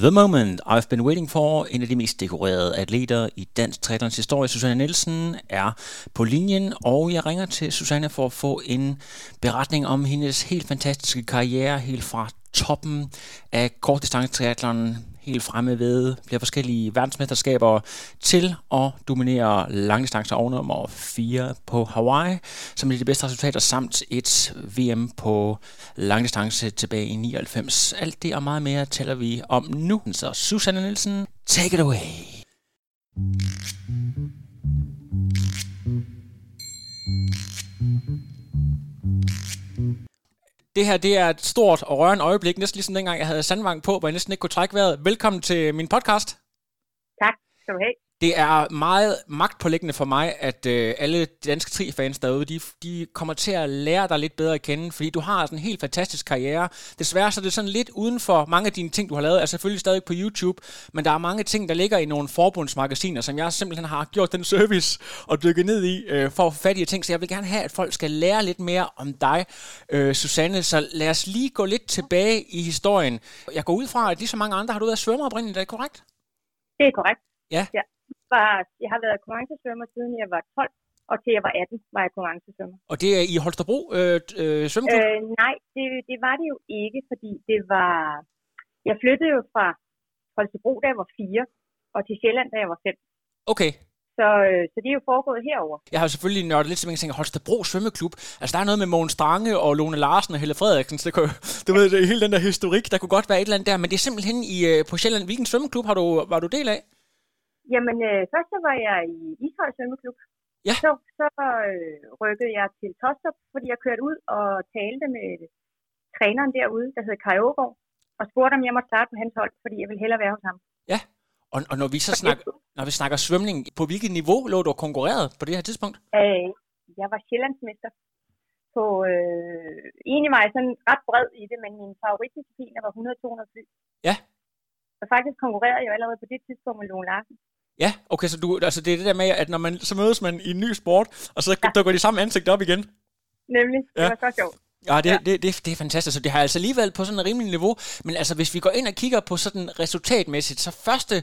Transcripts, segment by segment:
The Moment. I've Been Waiting For, en af de mest dekorerede atleter i dansk triathlons historie, Susanne Nielsen, er på linjen, og jeg ringer til Susanne for at få en beretning om hendes helt fantastiske karriere, helt fra toppen af kortdistance triathlon helt fremme ved flere forskellige verdensmesterskaber til at dominere langdistance og nummer 4 på Hawaii, som er de bedste resultater, samt et VM på langdistance tilbage i 99. Alt det og meget mere taler vi om nu. Så Susanne Nielsen, take it away. Det her det er et stort og rørende øjeblik, næsten ligesom dengang jeg havde sandvang på, hvor jeg næsten ikke kunne trække vejret. Velkommen til min podcast. Tak skal du have. Det er meget magtpålæggende for mig, at øh, alle danske tri-fans derude, de, de kommer til at lære dig lidt bedre at kende, fordi du har sådan en helt fantastisk karriere. Desværre så er det sådan lidt uden for mange af dine ting, du har lavet, er selvfølgelig stadig på YouTube, men der er mange ting, der ligger i nogle forbundsmagasiner, som jeg simpelthen har gjort den service og dykket ned i øh, for at få fat i ting, så jeg vil gerne have, at folk skal lære lidt mere om dig, øh, Susanne, så lad os lige gå lidt tilbage i historien. Jeg går ud fra, at lige så mange andre har du været svømmer oprindeligt, er det korrekt? Det er korrekt. Ja. ja var, jeg har været konkurrencesvømmer siden jeg var 12, og til jeg var 18 var jeg konkurrencesvømmer. Og det er i Holstebro øh, øh, svømmeklub? Øh, nej, det, det var det jo ikke, fordi det var... Jeg flyttede jo fra Holstebro, da jeg var 4, og til Sjælland, da jeg var 5. Okay. Så, øh, så det er jo foregået herover. Jeg har selvfølgelig nørdet lidt, som jeg tænker, Holstebro Svømmeklub. Altså, der er noget med Mogens Strange og Lone Larsen og Helle Frederiksen. Så det kunne, du ved, det, hele den der historik, der kunne godt være et eller andet der. Men det er simpelthen i, øh, på Sjælland. Hvilken svømmeklub har du, var du del af? Jamen, øh, først så var jeg i Ishøj Svømmeklub. Ja. Så, så øh, rykkede jeg til Tostrup, fordi jeg kørte ud og talte med træneren derude, der hed Kai Aagaard, og spurgte, om jeg måtte starte på hans hold, fordi jeg ville hellere være hos ham. Ja, og, og når vi så snakker, når vi snakker svømning, på hvilket niveau lå du konkurreret på det her tidspunkt? Øh, jeg var sjællandsmester. På, øh, egentlig var jeg sådan ret bred i det, men min favoritdisciplin var 100-200 fly. Ja. Så faktisk konkurrerede jeg jo allerede på det tidspunkt med Lone Larsen. Ja, okay, så du, altså det er det der med, at når man, så mødes man i en ny sport, og så ja. dukker de samme ansigt op igen. Nemlig, det Ja. var så sjovt. Ja, det, ja. Det, det, det er fantastisk. Så det har altså alligevel på sådan et rimeligt niveau. Men altså, hvis vi går ind og kigger på sådan resultatmæssigt, så første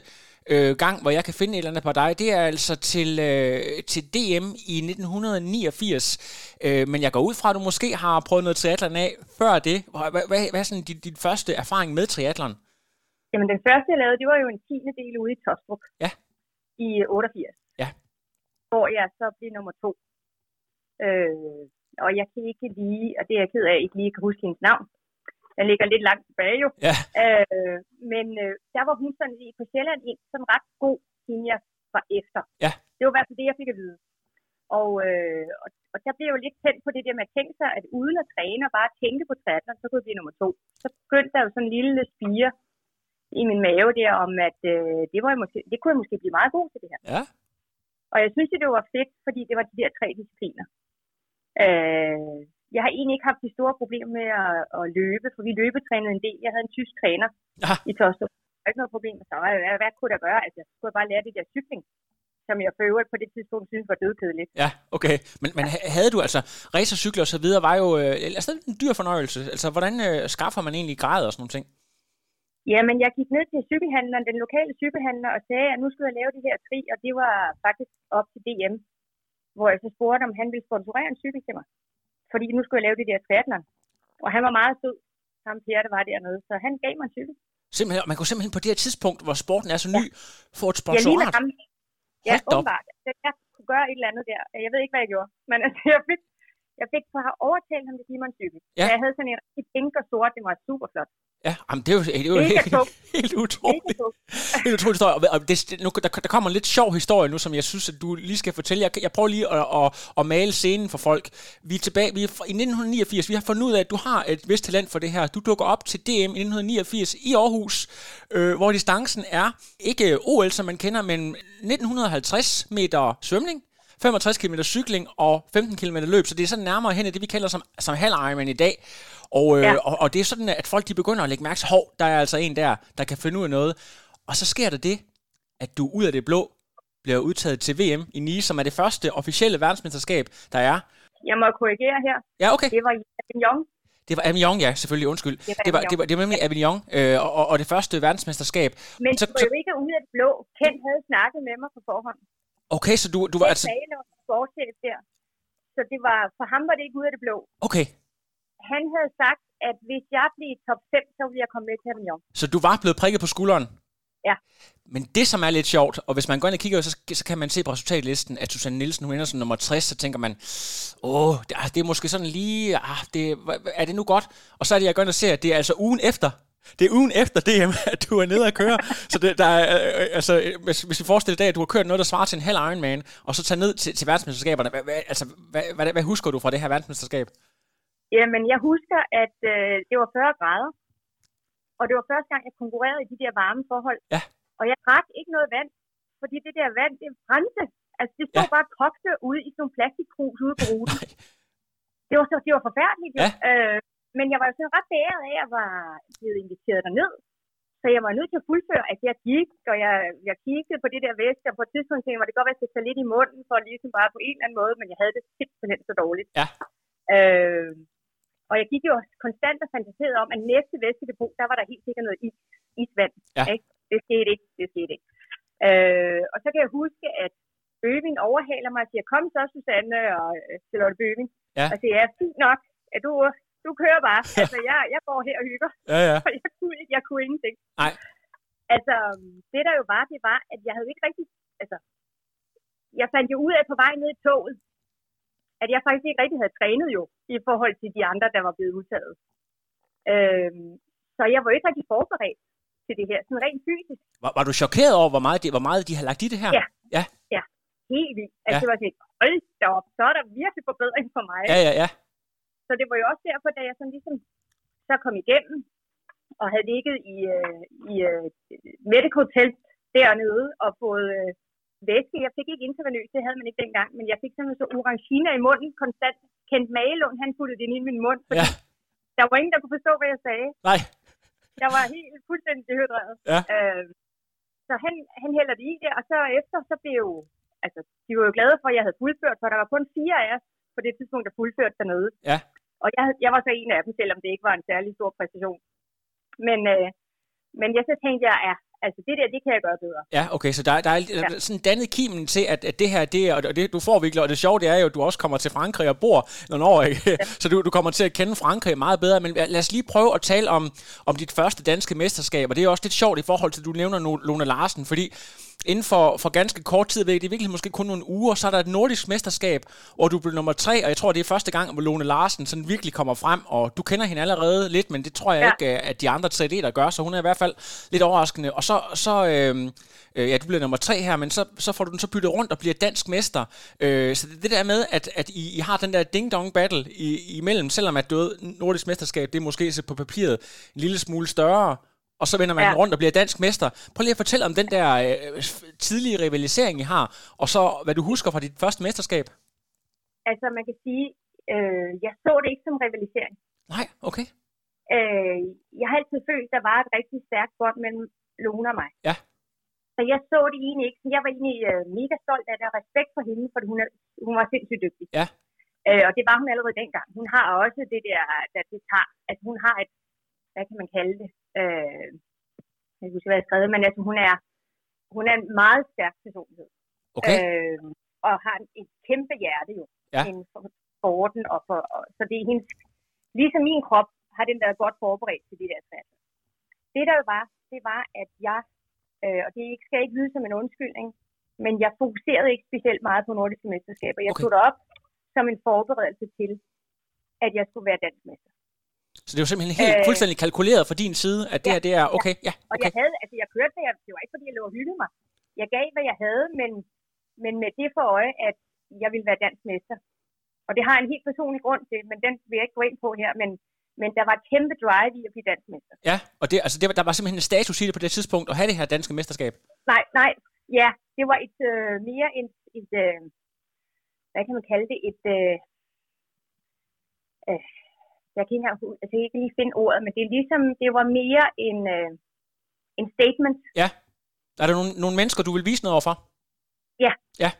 øh, gang, hvor jeg kan finde et eller andet på dig, det er altså til, øh, til DM i 1989. Øh, men jeg går ud fra, at du måske har prøvet noget triathlon af før det. Hvad, hvad, hvad, hvad er sådan din, din første erfaring med triathlon? Jamen, den første, jeg lavede, det var jo en tiende del ude i Tostrup. Ja. I 88. Ja. Hvor jeg så blev nummer to. Øh, og jeg kan ikke lige, og det er jeg ked af, ikke lige kan huske hendes navn. Den ligger lidt langt tilbage jo. Ja. Øh, men øh, der var hun sådan lige på Sjælland en sådan ret god, hende jeg var efter. Ja. Det var i hvert fald det, jeg fik at vide. Og, øh, og, og der blev jeg jo lidt tændt på det der med at tænke sig, at uden at træne og bare tænke på triathlon, så kunne jeg blive nummer to. Så begyndte der jo sådan en lille spire i min mave der om, at øh, det, var jeg måske, det kunne jeg måske blive meget god til det her. Ja. Og jeg synes, det var fedt, fordi det var de der tre discipliner. Øh, jeg har egentlig ikke haft de store problemer med at, at løbe, for vi løbetrænede en del. Jeg havde en tysk træner Ja. i Tostrup. Der var ikke noget problem. Så hvad, hvad, kunne der gøre? Altså, jeg skulle bare lære det der cykling, som jeg for øvrigt på det tidspunkt synes var dødkedeligt. Ja, okay. Men, men ha- havde du altså, racercykler og så videre var jo øh, altså en dyr fornøjelse. Altså, hvordan øh, skaffer man egentlig grad og sådan nogle ting? Jamen, jeg gik ned til cykelhandleren, den lokale cykelhandler, og sagde, at nu skulle jeg lave det her tri, og det var faktisk op til DM, hvor jeg så spurgte, om han ville sponsorere en cykel til mig. Fordi nu skulle jeg lave det der triathlon. Og han var meget sød, ham Per, der var dernede, så han gav mig en cykel. Simpelthen, man kunne simpelthen på det her tidspunkt, hvor sporten er så ny, få et sponsorat. ham. Ja, Hold da op. åbenbart. Så Jeg kunne gøre et eller andet der. Jeg ved ikke, hvad jeg gjorde, men altså, jeg fik, Jeg fik for at overtale ham til en cykel. Ja. Så jeg havde sådan en rigtig pink og sort, det var super flot. Ja, jamen, det er jo, det er jo helt, helt utroligt. Helt utrolig historie. Og- det, nu, der, der kommer en lidt sjov historie nu, som jeg synes, at du lige skal fortælle. Jeg, jeg prøver lige at, at, at male scenen for folk. Vi er tilbage vi er i 1989. Vi har fundet ud af, at du har et vist talent for det her. Du dukker op til DM i 1989 i Aarhus, øh, hvor distancen er ikke OL, som man kender, men 1950 meter svømning. 65 km cykling og 15 km løb, så det er sådan nærmere hen i det, vi kalder som, som halv Ironman i dag. Og, øh, ja. Og, og det er sådan, at folk de begynder at lægge mærke til, hov, der er altså en der, der kan finde ud af noget. Og så sker der det, at du ud af det blå bliver udtaget til VM i Nice, som er det første officielle verdensmesterskab, der er. Jeg må korrigere her. Ja, okay. Det var Avignon. Det var Avignon, ja, selvfølgelig, undskyld. Det var Det var, det var, det var nemlig Avignon, øh, og, og, det første verdensmesterskab. Men Så- det var så- jo ikke ud af det blå. Kent havde snakket med mig på forhånd. Okay, så du, du var Jeg altså... sagde noget sportschef der. Så det var, for ham var det ikke ud af det blå. Okay, Han havde sagt, at hvis jeg blev top 5, så ville jeg komme med til Avignon. så du var blevet prikket på skulderen? Ja. Men det, som er lidt sjovt, og hvis man går ind og kigger, så, så kan man se på resultatlisten, at Susanne Nielsen, hun ender som nummer 60, så tænker man, åh, det, det er måske sådan lige, ah, det, er det nu godt? Og så er det, jeg går ind og ser, at det er altså ugen efter, det er ugen efter DM, at du er nede at køre. så det, der er, øh, altså, hvis, hvis vi forestiller dig, at du har kørt noget, der svarer til en halv Ironman, og så tager ned til, til verdensmesterskaberne, hvad, hvad, altså, hvad, hvad, hvad, husker du fra det her verdensmesterskab? Jamen, jeg husker, at øh, det var 40 grader. Og det var første gang, jeg konkurrerede i de der varme forhold. Ja. Og jeg drak ikke noget vand, fordi det der vand, det brændte. Altså, det stod Ja. bare og kogte ude i sådan nogle plastikkrus ude på ruten. det, var så, det var forfærdeligt. Ja. Øh, men jeg var jo sådan ret bæret af, at jeg var blevet inviteret derned. Så jeg var nødt til at fuldføre, at jeg gik, og jeg, jeg kiggede på det der væske, og på et tidspunkt tænkte jeg, at det godt være, at jeg tage lidt i munden, for ligesom bare på en eller anden måde, men jeg havde det simpelthen så dårligt. Ja. Øh, og jeg gik jo konstant og fantaserede om, at næste væskedepot, der var der helt sikkert noget is, isvand. Ja. Ikke? Det skete ikke, det skete ikke. Øh, og så kan jeg huske, at Bøving overhaler mig og siger, kom så Susanne og øh, Charlotte Bøving. Ja. Og siger, ja, fint nok, at du, du kører bare. altså, jeg, jeg går her og hygger, Ja, ja. for jeg kunne, jeg kunne ingenting. Nej. Altså, det der jo var, det var, at jeg havde ikke rigtig, altså, jeg fandt jo ud af på vej ned i toget, at jeg faktisk ikke rigtig havde trænet jo, i forhold til de andre, der var blevet udtaget. Øhm, så jeg var ikke rigtig forberedt til det her, sådan rent fysisk. Var, var du chokeret over, hvor meget, de, hvor meget de har lagt i det her? Ja. Helt vildt. Altså, Ja. det var sådan, hold da op, så er der virkelig forbedring for mig. ja, ja. ja. Så det var jo også derfor, da jeg sådan ligesom så kom igennem, og havde ligget i, øh, i øh, medical telt dernede, og fået øh, væske. Jeg fik ikke intravenøs, det havde man ikke dengang, men jeg fik sådan så orangina i munden konstant. Kent Magelund, han puttede det ind i min mund, fordi Ja. der var ingen, der kunne forstå, hvad jeg sagde. Nej. Jeg var helt fuldstændig dehydreret. Ja. Øh, så han, han hælder det i der, og så efter, så blev jo, altså, de var jo glade for, at jeg havde fuldført, for der var kun fire af os på det tidspunkt, der fuldførte dernede. Ja. Og jeg, jeg var så en af dem, selvom det ikke var en særlig stor præstation. Men, øh, men jeg så tænkte jeg, ja, altså det der, det kan jeg gøre bedre. Ja, okay, så der, der er ja. sådan dannet kimen til, at, at det her, det er, og det du får virkelig, og det sjove det er jo, at du også kommer til Frankrig og bor nogle år, ikke? Ja. så du, du kommer til at kende Frankrig meget bedre, men lad os lige prøve at tale om, om dit første danske mesterskab, og det er også lidt sjovt i forhold til, at du nævner Nu- Lone Larsen, fordi inden for, for ganske kort tid, det er virkelig måske kun nogle uger, så er der et nordisk mesterskab, hvor du blev nummer tre, og jeg tror, det er første gang, hvor Lone Larsen sådan virkelig kommer frem, og du kender hende allerede lidt, men det tror jeg ja. Ikke, at de andre 3D'er gør, så hun er i hvert fald lidt overraskende. Og så, så øh, øh, ja, du bliver nummer tre her, men så, så får du den så byttet rundt og bliver dansk mester. Øh, så det, det der med, at, at I, I har den der ding-dong battle i, imellem, selvom at du ved, nordisk mesterskab, det er måske så på papiret en lille smule større, og så vender man ja. Rundt og bliver dansk mester. Prøv lige at fortælle om den der øh, tidlige rivalisering, I har, og så hvad du husker fra dit første mesterskab. Altså man kan sige, øh, jeg så det ikke som rivalisering. Nej, okay. Øh, jeg har altid følt, der var et rigtig stærkt bånd mellem Lone og mig. Ja. Så jeg så det egentlig ikke. Jeg var egentlig øh, mega stolt af det, og respekt for hende, fordi hun, er, hun var sindssygt dygtig. Ja. Øh, og det var hun allerede dengang. Hun har også det der, der det tager, altså hun har et, hvad kan man kalde det? Øh, jeg kan huske, hvad jeg har skrevet, men altså hun er, hun er en meget stærk personlighed. Okay. Øh, og har en, et kæmpe hjerte jo. Ja. Inden for sporten. Og for, og, så det er hendes, ligesom min krop, har den været godt forberedt til det der sats. Det der var, det var, at jeg, øh, og det skal ikke lyde som en undskyldning, men jeg fokuserede ikke specielt meget på nordiske mesterskaber. Jeg Okay. tog det op som en forberedelse til, at jeg skulle være dansmester. Så det var simpelthen helt øh, fuldstændig kalkuleret fra din side, at det ja, her, det er okay, ja. okay. Og jeg havde, altså jeg kørte det, jeg, det var ikke fordi, jeg lå og hyldede mig. Jeg gav, hvad jeg havde, men, men med det for øje, at jeg ville være dansmester. Og det har en helt personlig grund til, men den vil jeg ikke gå ind på her, men, men der var et kæmpe drive i at blive dansmester. Ja, og det, altså det, der var simpelthen en status i det på det tidspunkt, at have det her danske mesterskab. Nej, nej, ja, det var et øh, mere et, et øh, hvad kan man kalde det, et, øh, øh, jeg kan ikke, altså, jeg kan ikke lige finde ordet, men det er ligesom, det var mere en, øh, en statement. Ja. Er der nogle, nogle mennesker, du vil vise noget overfor? Ja, ja.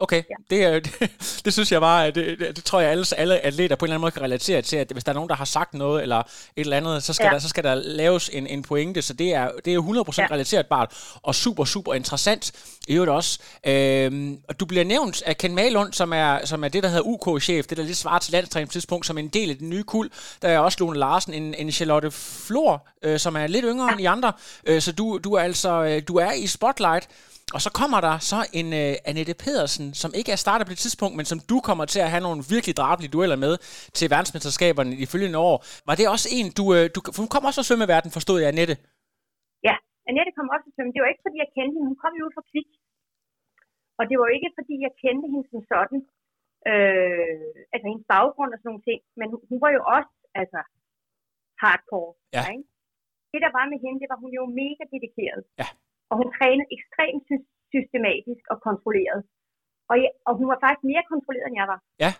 Okay, ja. det, det, det synes jeg bare, det, det, det tror jeg alle, alle atleter på en eller anden måde kan relatere til, at hvis der er nogen, der har sagt noget eller et eller andet, så skal, ja. der, så skal der laves en, en pointe, så det er, det er jo 100% ja. relaterbart og super, super interessant i øvrigt også. Øhm, og du bliver nævnt af Ken Malund, som er, som er det, der hedder UK-chef, det der lidt svarer til landstræningstidspunkt, som en del af den nye kul. Der er også Lone Larsen, en, en Charlotte Flor, øh, som er lidt yngre ja. end de andre, øh, så du, du er altså øh, du er i spotlight. Og så kommer der så en uh, Annette Pedersen, som ikke er startet på det tidspunkt, men som du kommer til at have nogle virkelig drabelige dueller med til verdensmesterskaberne i følgende år. Var det også en, du, uh, du for hun kom også fra svømmeverden, forstod jeg, Annette? Ja, Annette kom også fra svømme. Det var ikke, fordi jeg kendte hende. Hun kom jo ud fra kvik. Og det var ikke, fordi jeg kendte hende som sådan. Øh, altså hendes baggrund og sådan nogle ting. Men hun, hun var jo også altså, hardcore. Ja. Ikke? Det, der var med hende, det var, hun jo mega dedikeret. Ja og hun trænede ekstremt systematisk og kontrolleret. Og, jeg, og hun var faktisk mere kontrolleret, end jeg var. Ja.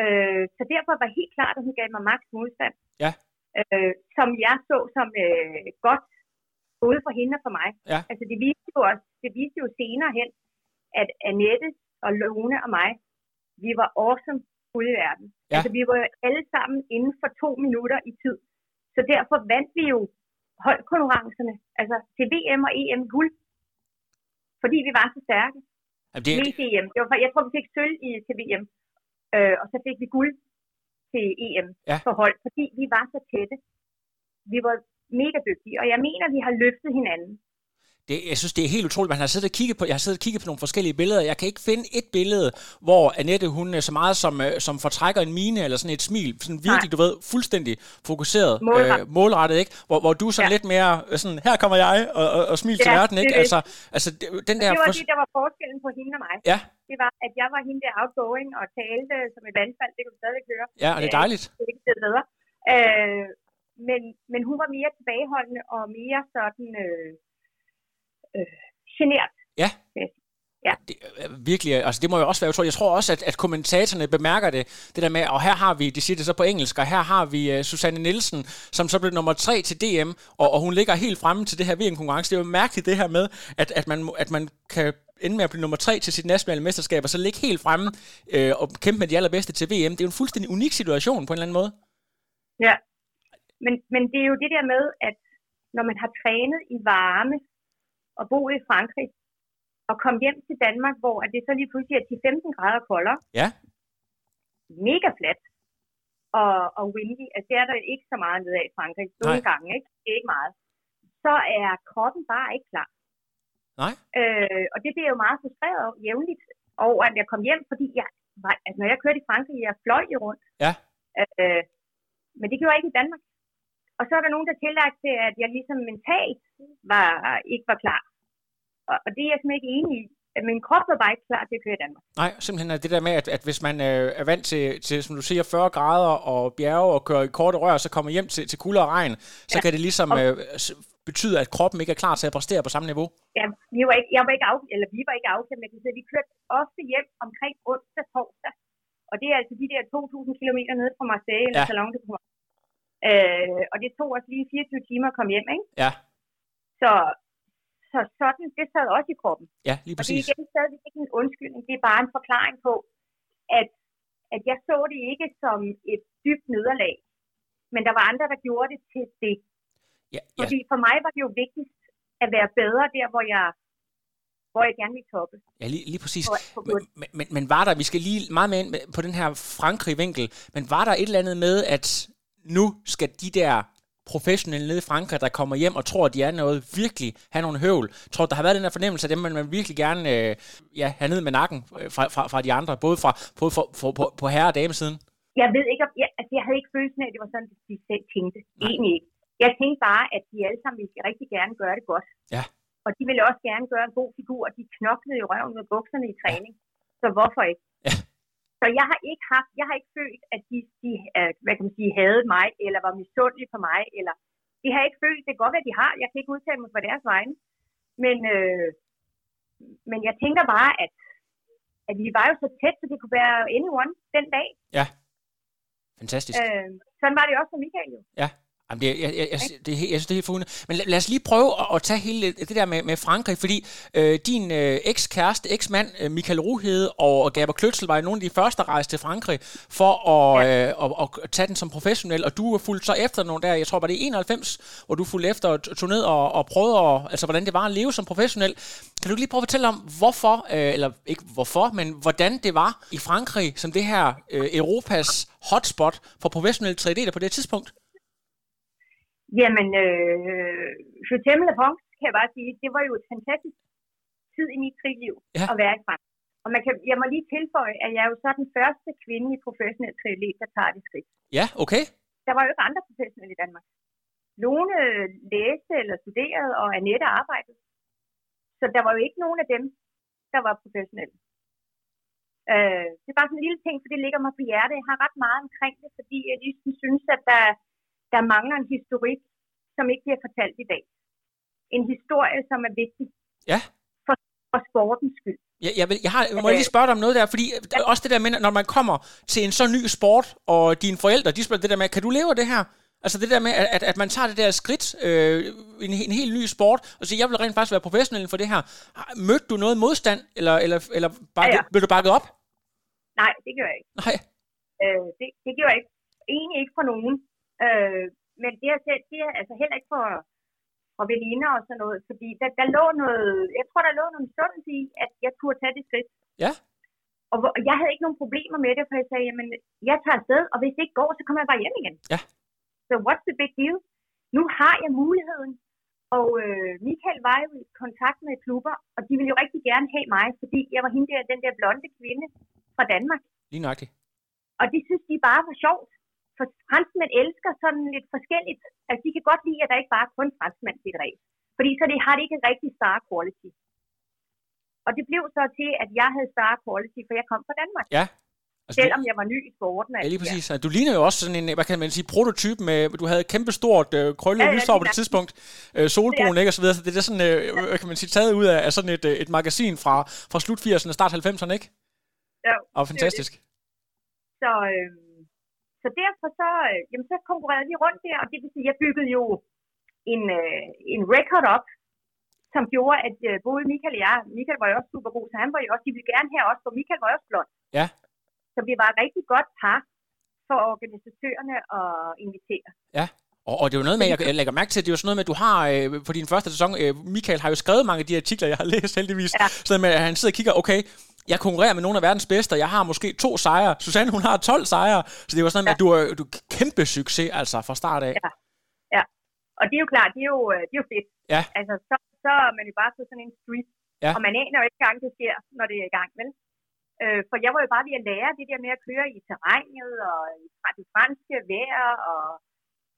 Øh, så derfor var helt klart, at hun gav mig maks modstand. Ja. Øh, som jeg så som øh, godt, både for hende og for mig. Ja. Altså det viste, jo også, det viste jo senere hen, at Annette og Lone og mig, vi var awesome ude i verden. Ja. Altså vi var alle sammen inden for to minutter i tid. Så derfor vandt vi jo holdkonkurrencerne, altså til VM og EM guld, fordi vi var så stærke. Jamen, det, Mest EM. Det var, jeg tror, vi fik sølv i, til VM, øh, og så fik vi guld til EM ja. for hold, fordi vi var så tætte. Vi var mega dygtige, og jeg mener, vi har løftet hinanden. Det, jeg synes, det er helt utroligt. Man har siddet og kigget på, jeg har siddet og kigget på nogle forskellige billeder. Jeg kan ikke finde et billede, hvor Annette, hun så meget som, øh, som fortrækker en mine eller sådan et smil. Sådan virkelig, Nej. du ved, fuldstændig fokuseret, målrettet, øh, målrettet ikke? Hvor, hvor du så ja. lidt mere øh, sådan, her kommer jeg, og, og, og smil ja, til verden, ikke? Altså, altså, den der det var det, der var forskellen på hende og mig. Ja. Det var, at jeg var hende der outgoing og talte som et vandfald. Det kunne du stadig høre. Ja, og det er dejligt. Det er ikke det bedre. Øh, men, men hun var mere tilbageholdende og mere sådan... Øh, øh, genert. Ja. Ja. Det, virkelig, altså det må jo også være utroligt. Jeg tror også, at, at kommentatorerne bemærker det, det der med, og her har vi, de siger det så på engelsk, og her har vi uh, Susanne Nielsen, som så blev nummer tre til DM, og, og hun ligger helt fremme til det her VM-konkurrence. Det er jo mærkeligt det her med, at, at, man, at man kan ende med at blive nummer tre til sit nationale mesterskab, og så ligge helt fremme øh, og kæmpe med de allerbedste til VM. Det er jo en fuldstændig unik situation på en eller anden måde. Ja, men, men det er jo det der med, at når man har trænet i varme, og bo i Frankrig, og komme hjem til Danmark, hvor det så lige pludselig er til 15 grader koldere. Ja. Mega fladt. Og, og windy. Altså, det er der ikke så meget nede af i Frankrig. Nogle gange, ikke? Det er ikke meget. Så er kroppen bare ikke klar. Nej. Øh, og det bliver jo meget frustreret jævnligt over, at jeg kom hjem, fordi jeg, altså, når jeg kørte i Frankrig, jeg fløj jo rundt. Ja. Øh, men det gjorde jeg ikke i Danmark. Og så er der nogen, der tillagt til, at jeg ligesom mentalt var, ikke var klar. Og, og det er jeg simpelthen ikke enig i. Min krop var bare ikke klar til at køre i Danmark. Nej, simpelthen er det der med, at, at hvis man øh, er vant til, til, som du siger, 40 grader og bjerge og kører i korte rør, så kommer hjem til, til kulde og regn, så ja. kan det ligesom øh, betyde, at kroppen ikke er klar til at præstere på samme niveau. Ja, vi var ikke, jeg var ikke af, eller vi var ikke afklædt, men vi kørte ofte hjem omkring onsdag, torsdag. Og det er altså de der 2.000 km nede fra Marseille, eller ja. Salon de Øh, og det tog os lige 24 timer at komme hjem, ikke? Ja. Så, så sådan, det sad også i kroppen. Ja, lige præcis. Og det er igen stadig ikke en undskyldning, det er bare en forklaring på, at, at jeg så det ikke som et dybt nederlag, men der var andre, der gjorde det til det. Ja, ja. Fordi for mig var det jo vigtigst at være bedre der, hvor jeg hvor jeg gerne vil toppe. Ja, lige, lige præcis. Men, men, men var der, vi skal lige meget med ind på den her Frankrig-vinkel, men var der et eller andet med, at nu skal de der professionelle nede i Frankrig, der kommer hjem og tror, at de er noget virkelig, have nogle høvl. Jeg tror, der har været den her fornemmelse af dem, man, man virkelig gerne øh, ja, have ned med nakken øh, fra, fra, fra de andre, både fra både for, for, på, på herre- og damesiden. Jeg ved ikke, om, jeg, altså, jeg havde ikke følelsen af, at det var sådan, de selv tænkte. Nej. Egentlig ikke. Jeg tænkte bare, at de alle sammen ville rigtig gerne gøre det godt. Ja. Og de ville også gerne gøre en god figur, og de knoklede i røven med bukserne i træning. Ja. Så hvorfor ikke? Ja. Så jeg har ikke haft, jeg har ikke følt, at de, de uh, hvad kan man sige, havde mig, eller var misundelige på mig, eller det har ikke følt. Det kan godt være, de har. Jeg kan ikke udtale mig på deres vegne. Men, øh, men jeg tænker bare, at, at vi var jo så tæt, så det kunne være anyone den dag. Ja. Fantastisk. Øh, sådan var det også for Michael jo. Ja. Jamen, det, jeg, jeg, jeg, det, jeg synes, det er helt forunderligt. Men lad, lad os lige prøve at, at tage hele det der med, med Frankrig, fordi øh, din øh, ekskæreste, eksmand, øh, Michael Ruhede og, og Gaber Kløtsel var jo nogle af de første, der rejste til Frankrig for at, ja. øh, at, at tage den som professionel, og du har fulgt så efter nogle der, jeg tror bare det er 91, hvor du fulgte efter og tog ned og, og prøvede, at, altså hvordan det var at leve som professionel. Kan du lige prøve at fortælle om, hvorfor, øh, eller ikke hvorfor, men hvordan det var i Frankrig, som det her øh, Europas hotspot for professionelle 3D'er på det tidspunkt? Jamen, øh, Je t'aime la France, kan jeg bare sige, det var jo et fantastisk tid i mit triliv Ja. at være i Frankrig. Og man kan, jeg må lige tilføje, at jeg er jo så den første kvindelige professionelle triatlet, der tager det skridt. Ja, okay. Der var jo ikke andre professionelle i Danmark. Lone læste eller studerede, og Annette arbejdede. Så der var jo ikke nogen af dem, der var professionelle. Øh, det er bare sådan en lille ting, for det ligger mig på hjertet. Jeg har ret meget omkring det, fordi jeg ligesom synes, at der, der mangler en historik, som ikke bliver fortalt i dag. En historie, som er vigtig Ja. for, for sportens skyld. Jeg, jeg, vil, jeg har, må jeg lige spørge dig om noget der, fordi ja. også det der med, når man kommer til en så ny sport, og dine forældre, de spørger det der med, kan du leve af det her? Altså det der med, at, at, man tager det der skridt, øh, en, en helt ny sport, og siger, jeg vil rent faktisk være professionel for det her. Mødte du noget modstand, eller, eller, eller bakket, Ja, ja, ja. blev du bakket op? Nej, det gør jeg ikke. Nej. Øh, det, det gjorde jeg ikke. Egentlig ikke for nogen. Øh, men det er, det er altså heller ikke for, for veninder og sådan noget, fordi der, der lå noget, jeg tror, der lå noget misundelse i, at jeg turde tage det skridt. Ja. Og hvor, jeg havde ikke nogen problemer med det, for jeg sagde, jamen, jeg tager afsted, og hvis det ikke går, så kommer jeg bare hjem igen. Ja. Så what's the big deal? Nu har jeg muligheden, og øh, Michael var jo i kontakt med klubber, og de ville jo rigtig gerne have mig, fordi jeg var hende der, den der blonde kvinde fra Danmark. Lige nøjagtigt. Og det synes de bare var sjovt. For franskmænd elsker sådan lidt forskelligt. Altså, de kan godt lide, at der ikke bare er kun franskmænd et race. Fordi så det, har det ikke en rigtig star quality. Og det blev så til, at jeg havde star quality, for jeg kom fra Danmark. Ja. Altså, Selvom jeg var ny i sporten. Ja, altså, lige præcis. Ja. Du ligner jo også sådan en, hvad kan man sige, prototype med, du havde et kæmpe stort øh, krøllet Ja, ja, ja, på det tidspunkt, øh, solbrun, ikke, og så videre. Så det er sådan, øh, hvad kan man sige, taget ud af, af sådan et, øh, et magasin fra, fra slut 80'erne og start 90'erne, ikke? Ja, Og fantastisk. Så, øh, så derfor så, øh, jamen, så konkurrerede vi rundt der, og det vil sige, jeg byggede jo en, øh, en record op, som gjorde, at øh, både Michael og jeg, Michael var jo også super god, så han var jo også, de ville gerne have os, for Michael var jo også blond. Ja. Så vi var et rigtig godt par for organisatørerne at invitere. Og, og det er jo noget med, jeg, jeg lægger mærke til, det er jo sådan noget med, at du har, øh, på din første sæson, øh, Michael har jo skrevet mange af de artikler, jeg har læst heldigvis, Ja. sådan med, at han sidder og kigger, okay, jeg konkurrerer med nogle af verdens bedste, og jeg har måske to sejre. Susanne, hun har 12 sejre, så det er jo sådan med, at du er, du kæmpe succes, altså, fra start af. Ja. Og det er jo klart, det er jo, øh, det er jo fedt. Ja. Altså, så, så er man jo bare på sådan en street, Ja. og man aner jo ikke engang, det sker, når det er i gang, vel? Øh, for jeg var jo bare ved at lære det der med at køre i terrænet, og i det franske vejr, og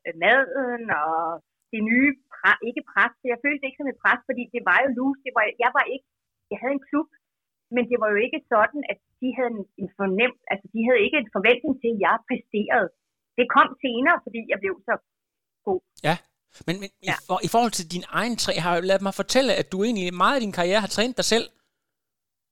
øh, maden, og det nye, pra- ikke pres, så jeg følte det ikke som et pres, fordi det var jo loose, det var, jeg var ikke, jeg havde en klub, men det var jo ikke sådan, at de havde en, fornem, altså de havde ikke en forventning til, at jeg præsterede. Det kom senere, fordi jeg blev så Men, men ja. Ja. i, for, i forhold til din egen træ, har jeg ladet mig fortælle, at du egentlig meget af din karriere har trænet dig selv.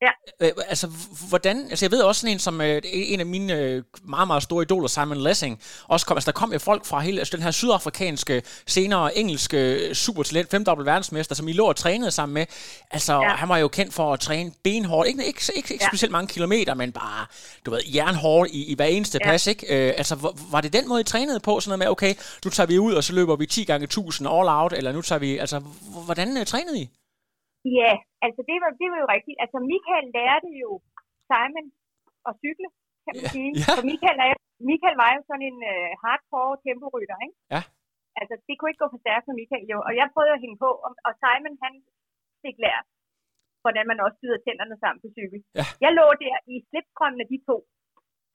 Ja. Øh, altså, hvordan, altså jeg ved også sådan en som øh, en af mine øh, meget, meget store idoler, Simon Lessing, også kom, altså der kom jo folk fra hele, altså den her sydafrikanske, senere engelske øh, supertalent, femdobbelt verdensmester, som I lå og trænede sammen med. Altså, ja. Han var jo kendt for at træne benhårdt, ikke, ikke, ikke, ikke Ja. specielt mange kilometer, men bare, du ved, jernhårdt i, i hver eneste Ja. pas, ikke? Øh, altså, var, det den måde, I trænede på, sådan noget med, okay, nu tager vi ud, og så løber vi 10 gange 1000 all out, eller nu tager vi, altså, hvordan øh, trænede I? Ja, altså det var, det var jo rigtigt. Altså Michael lærte jo Simon at cykle, kan man Ja, sige. ja. For Michael, er, Michael var jo sådan en uh, hardcore temporytter, ikke? Ja. altså det kunne ikke gå for stærkt med Michael jo. Og jeg prøvede at hænge på, og, og Simon han fik lært, hvordan man også byder tænderne sammen på cykel. Ja. Jeg lå der i slipstrømmen af de to,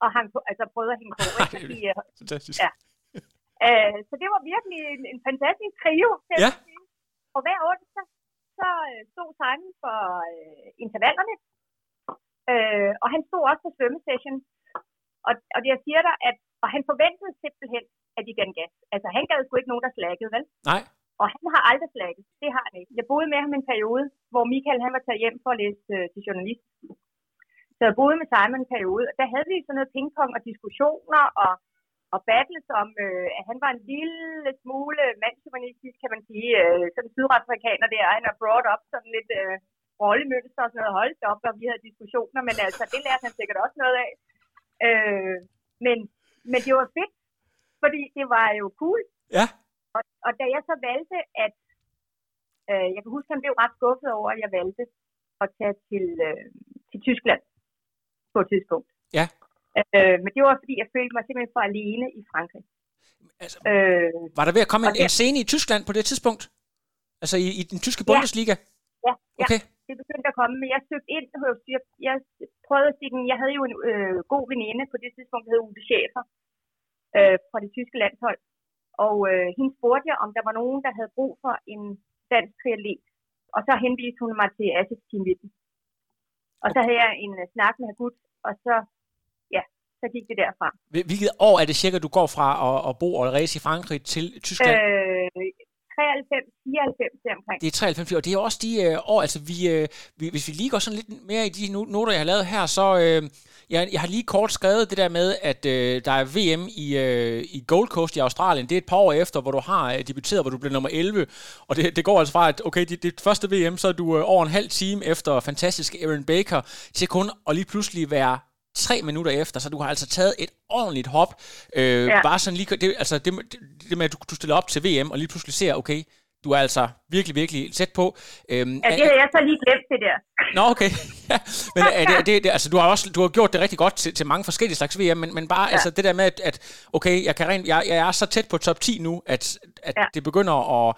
og hang på, altså prøvede at hænge på. Ikke? Fordi, øh, Fantastisk. Ja. øh, så det var virkelig en, en fantastisk trio. kan Ja. Og hver onsdag, så øh, stod Simon for øh, intervallerne, øh, og han stod også på svømmesession. Og, og det jeg siger dig, at og han forventede simpelthen, at de gav den gas. Altså han gad sgu ikke nogen, der slaggede, vel? Nej. Og han har aldrig slagget. Det har han ikke. Jeg boede med ham en periode, hvor Michael han var taget hjem for at læse øh, til journalist. Så jeg boede med Simon en periode, og der havde vi sådan noget pingpong og diskussioner og, og battles om, øh, han var en lille smule mandshumanistisk, kan man sige. Øh, sådan sydafrikaner der, han er brought up sådan lidt øh, rollemønster og sådan noget. Holdt op, og vi havde diskussioner, men altså, det lærte han sikkert også noget af. Øh, men, men det var fedt, fordi det var jo cool. Ja. Og, og da jeg så valgte, at øh, jeg kan huske, at han blev ret skuffet over, at jeg valgte at tage til, øh, til Tyskland på et tidspunkt. Ja. Øh, men det var, fordi jeg følte mig simpelthen for alene i Frankrig. Altså, Øh, var der ved at komme en, der- en scene i Tyskland på det tidspunkt? Altså i, i den tyske Ja. Bundesliga? ja, ja, Okay. det begyndte at komme, men jeg søgte ind jeg, jeg prøvede at den- jeg havde jo en øh, god veninde på det tidspunkt, der hed Ute Schäfer, øh, fra det tyske landshold. Og øh, hende spurgte jeg, om der var nogen, der havde brug for en dansk triatlet. Og så henviste hun mig til Asics Team Vitten. Og så havde jeg en uh, snak med Hagut, og så, så gik det derfra. Hvil- Hvilket år er det cirka, du går fra at, at bo og race i Frankrig til Tyskland? Øh, 93, 94 deromkring. Det er 93, og det er også de øh, år, altså vi, øh, vi, hvis vi lige går sådan lidt mere i de no- noter, jeg har lavet her, så øh, jeg, jeg har lige kort skrevet det der med, at øh, der er VM i, øh, i Gold Coast i Australien. Det er et par år efter, hvor du har øh, debuteret, hvor du blev nummer 11, og det, det går altså fra, at okay, det, det første VM, så er du øh, over en halv time efter fantastisk Aaron Baker, til kun at lige pludselig være tre minutter efter, så du har altså taget et ordentligt hop. Øh, ja. Bare sådan lige, det, altså det, det, med, at du, du stiller op til VM, og lige pludselig ser, okay, du er altså virkelig, virkelig tæt på. Øhm, Ja, det havde jeg så lige glemt det der. Nå, okay. Ja, men er det, er det, det, altså, du har også du har gjort det rigtig godt til, til mange forskellige slags VM, men, men bare ja. altså, det der med, at, at okay, jeg, kan rent, jeg, jeg er så tæt på top 10 nu, at, at ja. Det begynder at...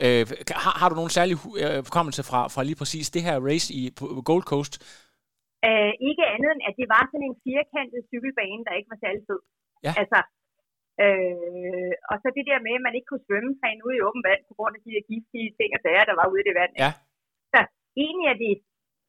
Øh, har, har du nogen særlig øh, hukommelse fra, fra lige præcis det her race i på Gold Coast? Øh, ikke andet end, at det var sådan en firkantet cykelbane, der ikke var særlig fed. Ja. Altså, øh, og så det der med, at man ikke kunne svømme træne ude i åben vand, på grund af de her giftige ting og sager, der var ude i det vand. Ja. Så egentlig er det,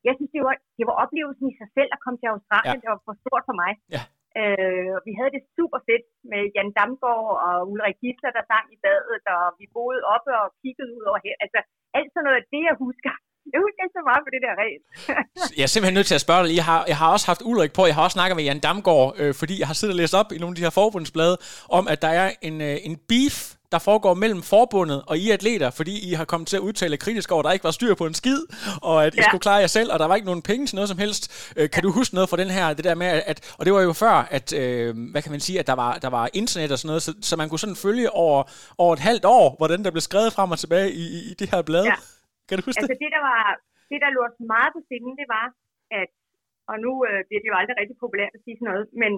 jeg synes, det var, det var oplevelsen i sig selv at komme til Australien, Ja. det var for stort for mig. Ja. Øh, og vi havde det super fedt med Jan Damgaard og Ulrik Gisler, der sang i badet, og vi boede oppe og kiggede ud over her. Altså, alt sådan noget af det, jeg husker. Jeg husker ikke så meget på det der race. Jeg er simpelthen nødt til at spørge dig. Jeg har, jeg har også haft Ulrik på. Jeg har også snakket med Jan Damgaard, øh, fordi jeg har siddet og læst op i nogle af de her forbundsblade, om at der er en, øh, en beef, der foregår mellem forbundet og I atleter, fordi I har kommet til at udtale kritisk over, at der ikke var styr på en skid, og at I Ja. skulle klare jer selv, og der var ikke nogen penge til noget som helst. Øh, kan du huske noget fra den her, det der med, at, og det var jo før, at, øh, hvad kan man sige, at der var, der var internet og sådan noget, så, så man kunne sådan følge over, over et halvt år, hvordan der blev skrevet frem og tilbage i, i, i det her blad. Ja. Kan du huske Altså det? det, der var, det, der lå os meget på sinden, det var, at, og nu øh, bliver det jo aldrig rigtig populært at sige sådan noget, men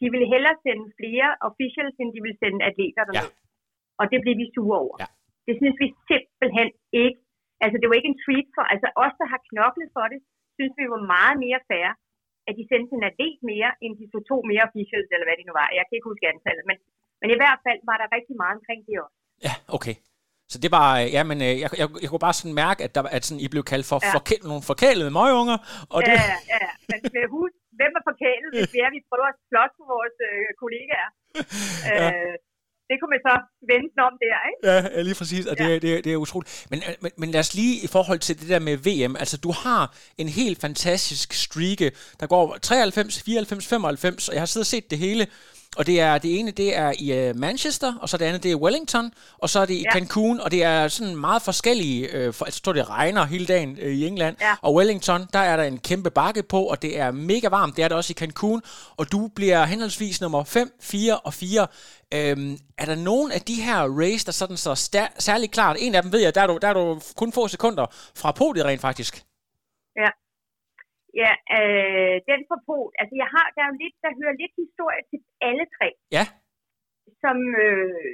de ville hellere sende flere officials, end de ville sende atleter derned. Ja. Og det blev vi sure over. Ja. Det synes vi simpelthen ikke. Altså det var ikke en treat for, altså os, der har knoklet for det, synes vi var meget mere fair, at de sendte en atlet mere, end de tog to mere officials, eller hvad det nu var. Jeg kan ikke huske antallet, men, men i hvert fald var der rigtig meget omkring det også. Ja, okay. Så det var, øh, ja, men øh, jeg, jeg, jeg kunne bare sådan mærke, at, der, at sådan, I blev kaldt for Ja. forkæl, nogle forkælede møgunger, og det, Ja, ja, ja. Men med hus, hvem er forkælet, hvis det er, vi prøver at slås for vores øh, kollegaer? Ja. Øh, det kunne man så vente om der, ikke? Ja, ja, lige præcis, og det, Ja. det, det er utroligt. Men, øh, men, men lad os lige i forhold til det der med VM, altså du har en helt fantastisk streake, der går 93, 94, 95, og jeg har siddet og set det hele, og det er det ene, det er i uh, Manchester, og så det andet, det er Wellington, og så er det i Ja. Cancun, og det er sådan meget forskellige, øh, for, jeg tror det regner hele dagen øh, i England, Ja. og Wellington, der er der en kæmpe bakke på, og det er mega varmt, det er det også i Cancun, og du bliver henholdsvis nummer 5, 4 og 4. Øhm, er der nogen af de her race, der sådan så stær- særlig klart? En af dem ved jeg, der er du, der er du kun få sekunder fra podiet rent faktisk. Ja. Ja, øh, den for Pol, altså jeg har, der er jo lidt, der hører lidt historie til alle tre, Ja, som, øh,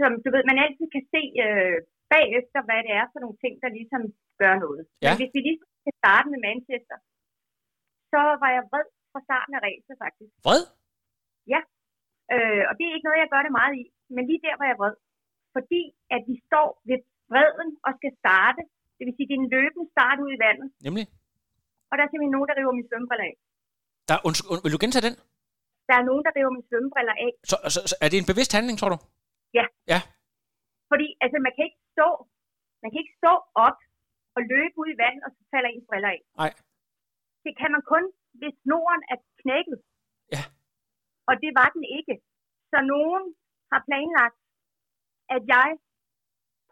som du ved, man altid kan se øh, bagefter, hvad det er for nogle ting, der ligesom gør noget. Ja. Men hvis vi lige skal starte med Manchester, så var jeg vred fra starten af racet faktisk. Vred? Øh, og det er ikke noget, jeg gør det meget i. Men lige der var jeg vred. Fordi at vi står ved bredden og skal starte. Det vil sige, det er en løbende start ud i vandet. Nemlig? Og der er simpelthen nogen, der river mine svømmebriller af. Der, undskyld, und, vil du gentage den? Der er nogen, der river mine svømmebriller af. Så, så, så er det en bevidst handling, tror du? Fordi altså, man kan ikke stå, man kan ikke stå op og løbe ud i vandet, og så falder ens briller af. Nej. Det kan man kun, hvis snoren er knækket. Ja. Og det var den ikke. Så nogen har planlagt, at jeg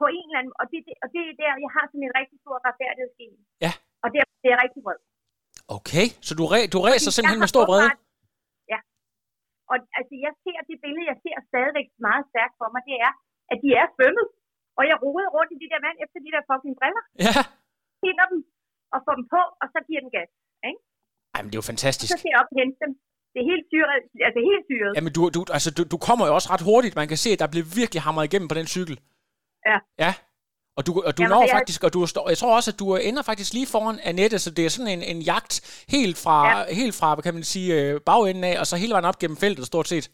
på en eller anden, og det, det- og det er der, jeg har sådan en rigtig stor retfærdighedsgen. Ja. Og det er, det er rigtig vred. Okay, så du, re, du ræser Fordi simpelthen jeg med stor vrede? Ja. Og altså, jeg ser det billede, jeg ser stadigvæk meget stærkt for mig, det er, at de er svømmet. Og jeg roede rundt i de der vand efter de der fucking briller, Ja. finder dem og får dem på, og så giver den gas. Ej, men det er jo Og fantastisk. så skal jeg op og hente dem. Det er helt syret. Altså helt syret. Jamen, du, du, altså, du, du kommer jo også ret hurtigt. Man kan se, at der bliver virkelig hamret igennem på den cykel. Ja. Ja. Og du, og du Jamen, når jeg- faktisk, og du står, jeg tror også, at du ender faktisk lige foran Annette, så det er sådan en, en jagt helt fra, ja. helt fra, hvad kan man sige, øh, bagenden af, og så hele vejen op gennem feltet, stort set.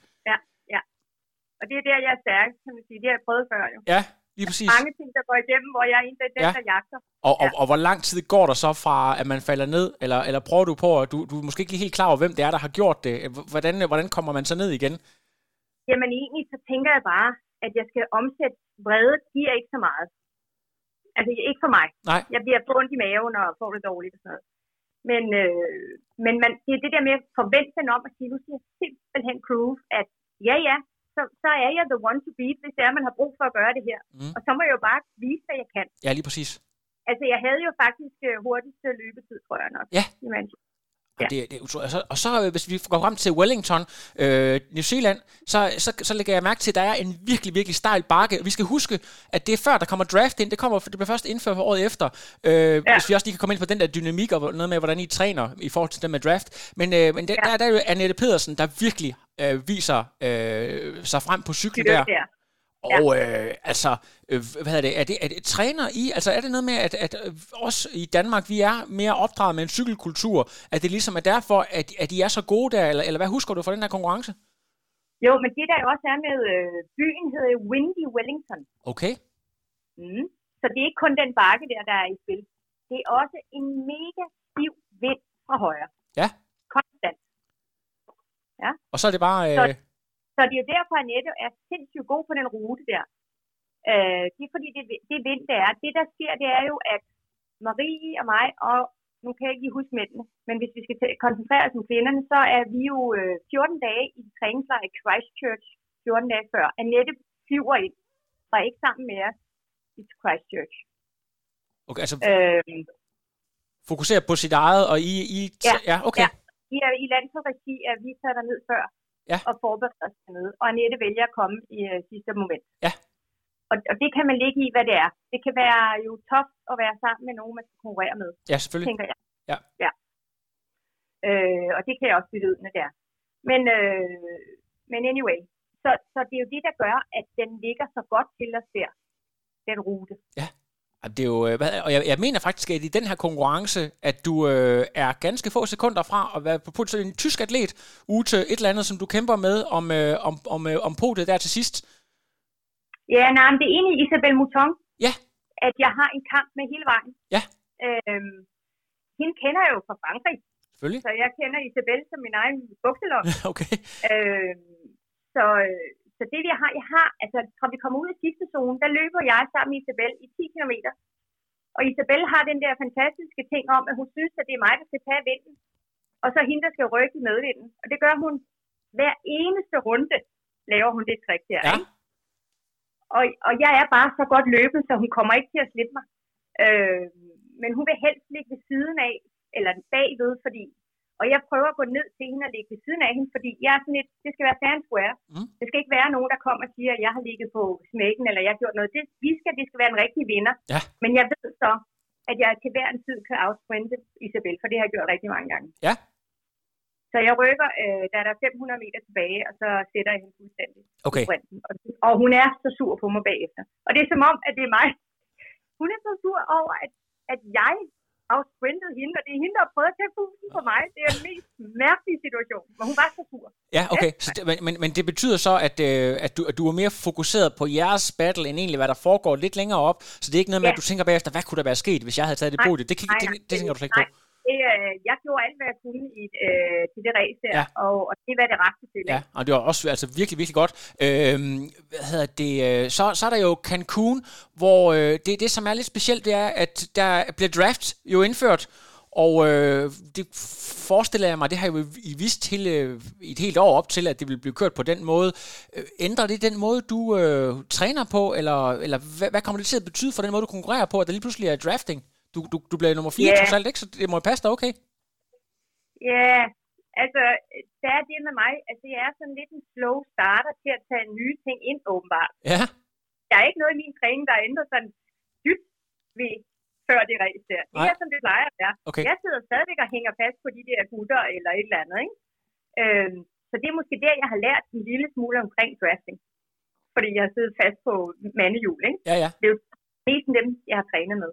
Og det er der, jeg er stærk, kan man sige. Det har jeg prøvet før jo. Ja, lige præcis. Mange ting, der går igennem, hvor jeg er en af dem, Ja. der jagter. Og, og, Ja. og hvor lang tid går der så fra, at man falder ned, eller, eller prøver du på, at du, du er måske ikke helt klar over, hvem det er, der har gjort det. Hvordan, hvordan kommer man så ned igen? Jamen egentlig, så tænker jeg bare, at jeg skal omsætte vrede, giver ikke så meget. Altså ikke for mig. Nej. Jeg bliver få ondt i maven og får det dårligt og sådan noget. Men, øh, men man, det er det der med at forvente den om at sige, nu skal jeg simpelthen prove, at ja, ja, så, så er jeg the one to beat, hvis det er, man har brug for at gøre det her. Mm. Og så må jeg jo bare vise, hvad jeg kan. Ja, lige præcis. Altså, jeg havde jo faktisk øh, hurtigste løbetid, tror jeg nok. Ja. i Manchester. Og, Ja. det, det, utro- og, så, og så, hvis vi går frem til Wellington, øh, New Zealand, så, så, så lægger jeg mærke til, at der er en virkelig, virkelig stejl bakke. Vi skal huske, at det er før, der kommer draft ind. Det, kommer, det bliver først indført for året efter. Øh, ja. Hvis vi også lige kan komme ind på den der dynamik og noget med, hvordan I træner i forhold til det med draft. Men, øh, men der, Ja. der, der er jo Annette Pedersen, der virkelig øh, viser øh, sig frem på cyklen Det der. er der. Og øh, altså, øh, hvad er det, er det, er det træner I, altså er det noget med, at, at øh, os i Danmark, vi er mere opdraget med en cykelkultur, at det ligesom er derfor, at, at I er så gode der, eller, eller hvad husker du fra den her konkurrence? Jo, men det der også er med øh, byen, hedder Windy Wellington. Okay, Mm. Så det er ikke kun den bakke der, der er i spil. Det er også en mega stiv vind fra højre. Ja. Konstant. og så er det bare, øh, Så- Så det er jo derfor, at Annette er sindssygt god på den rute der. Øh, det er fordi, det, det vind, det er. Det, der sker, det er jo, at Marie og mig, og nu kan jeg ikke lige huske mændene, men hvis vi skal koncentrere os om kvinderne, så er vi jo øh, 14 dage i træningslejr i Christchurch, 14 dage før. Annette flyver ind, og er ikke sammen med os i Christchurch. okay, altså Øh, fokusere på sit eget, og I, I Ja, ja okay. ja. I, er, i landsholdsregi er vi taget derned før Ja. og forbereder os dernede. Og Annette vælger at komme i uh, sidste moment. Ja. Og, og det kan man ligge i, hvad det er. Det kan være jo tof at være sammen med nogen, man skal konkurrere med, Ja, selvfølgelig. tænker jeg. Ja. ja. Øh, og det kan jeg også byde ud med der. Men, øh, men anyway, så, så det er jo det, der gør, at den ligger så godt til os der, den rute. Jamen, Det er jo, øh, og jeg, jeg mener faktisk, at i den her konkurrence, at du øh, er ganske få sekunder fra at være på, på en tysk atlet ude til et eller andet, som du kæmper med om, øh, om, om, øh, om podiet der til sidst. Ja, nej, men det er egentlig Isabel Mouton. Ja. At jeg har en kamp med hele vejen. Ja. Øhm, hende kender jeg jo fra Frankrig, Selvfølgelig. så jeg kender Isabel som min egen bukselom. Okay. øhm, så, øh, så det jeg har, jeg har, altså fra vi kommer ud af sidste zone, der løber jeg sammen med Isabel i 10 km. Og Isabel har den der fantastiske ting om, at hun synes, at det er mig, der skal tage vinden. Og så hende, der skal rykke i medvinden. Og det gør hun hver eneste runde, laver hun det trick der. Ja. Ikke? Og, og jeg er bare så godt løbet, så hun kommer ikke til at slippe mig. Øh, men hun vil helst ligge ved siden af, eller bagved, fordi... Og jeg prøver at gå ned til hende og ligge ved siden af hende, fordi jeg er sådan lidt, det skal være fair and square. Mm. Det skal ikke være nogen, der kommer og siger, at jeg har ligget på smækken, eller jeg har gjort noget. Det, vi skal, det skal være en rigtig vinder. Ja. Men jeg ved så, at jeg til hver en tid kan afsprinte Isabel, for det har jeg gjort rigtig mange gange. Ja. Så jeg rykker, øh, da der er 500 meter tilbage, og så sætter jeg hende fuldstændig Okay. Og, og hun er så sur på mig bagefter. Og det er som om, at det er mig. Hun er så sur over, at, at jeg har sprintet hende, og det er hende, der har prøvet at tage fusen på mig. Det er den mest mærkelige situation. Men hun var så sur. Ja, okay. Så det, men, men, det betyder så, at, øh, at, du, at du er mere fokuseret på jeres battle, end egentlig, hvad der foregår lidt længere op. Så det er ikke noget med, Ja. at du tænker bagefter, hvad kunne der være sket, hvis jeg havde taget det podium? Det, kan, nej, det, nej, det, det tænker du slet ikke nej. på. Det, øh, jeg gjorde alt, hvad jeg kunne i, øh, til det race der, Ja. og, og det var det rette til. Ja, og det var også altså, virkelig, virkelig godt. Øhm, hvad hedder det, øh, så, så er der jo Cancun, hvor øh, det, det, som er lidt specielt, det er, at der bliver draft jo indført, og øh, det forestiller jeg mig, det har jo i vist til øh, et helt år op til, at det vil blive kørt på den måde. Øh, ændrer det den måde, du øh, træner på, eller, eller hvad, hvad kommer det til at betyde for den måde, du konkurrerer på, at der lige pludselig er drafting? Du, du, du bliver nummer 4 Ja. trods alt, ikke? Så det må jo passe dig okay. Ja, altså, der er det med mig, at det er sådan lidt en slow starter til at tage nye ting ind, åbenbart. Ja, Der er ikke noget i min træning, der er ændret sådan dybt ved før det race der. Det er, som det plejer at være. okay. Jeg sidder stadigvæk og hænger fast på de der gutter eller et eller andet, ikke? Øhm, så det er måske der, jeg har lært en lille smule omkring drafting. Fordi jeg har siddet fast på mandehjul, ikke? Ja, ja. mest af dem, jeg har trænet med.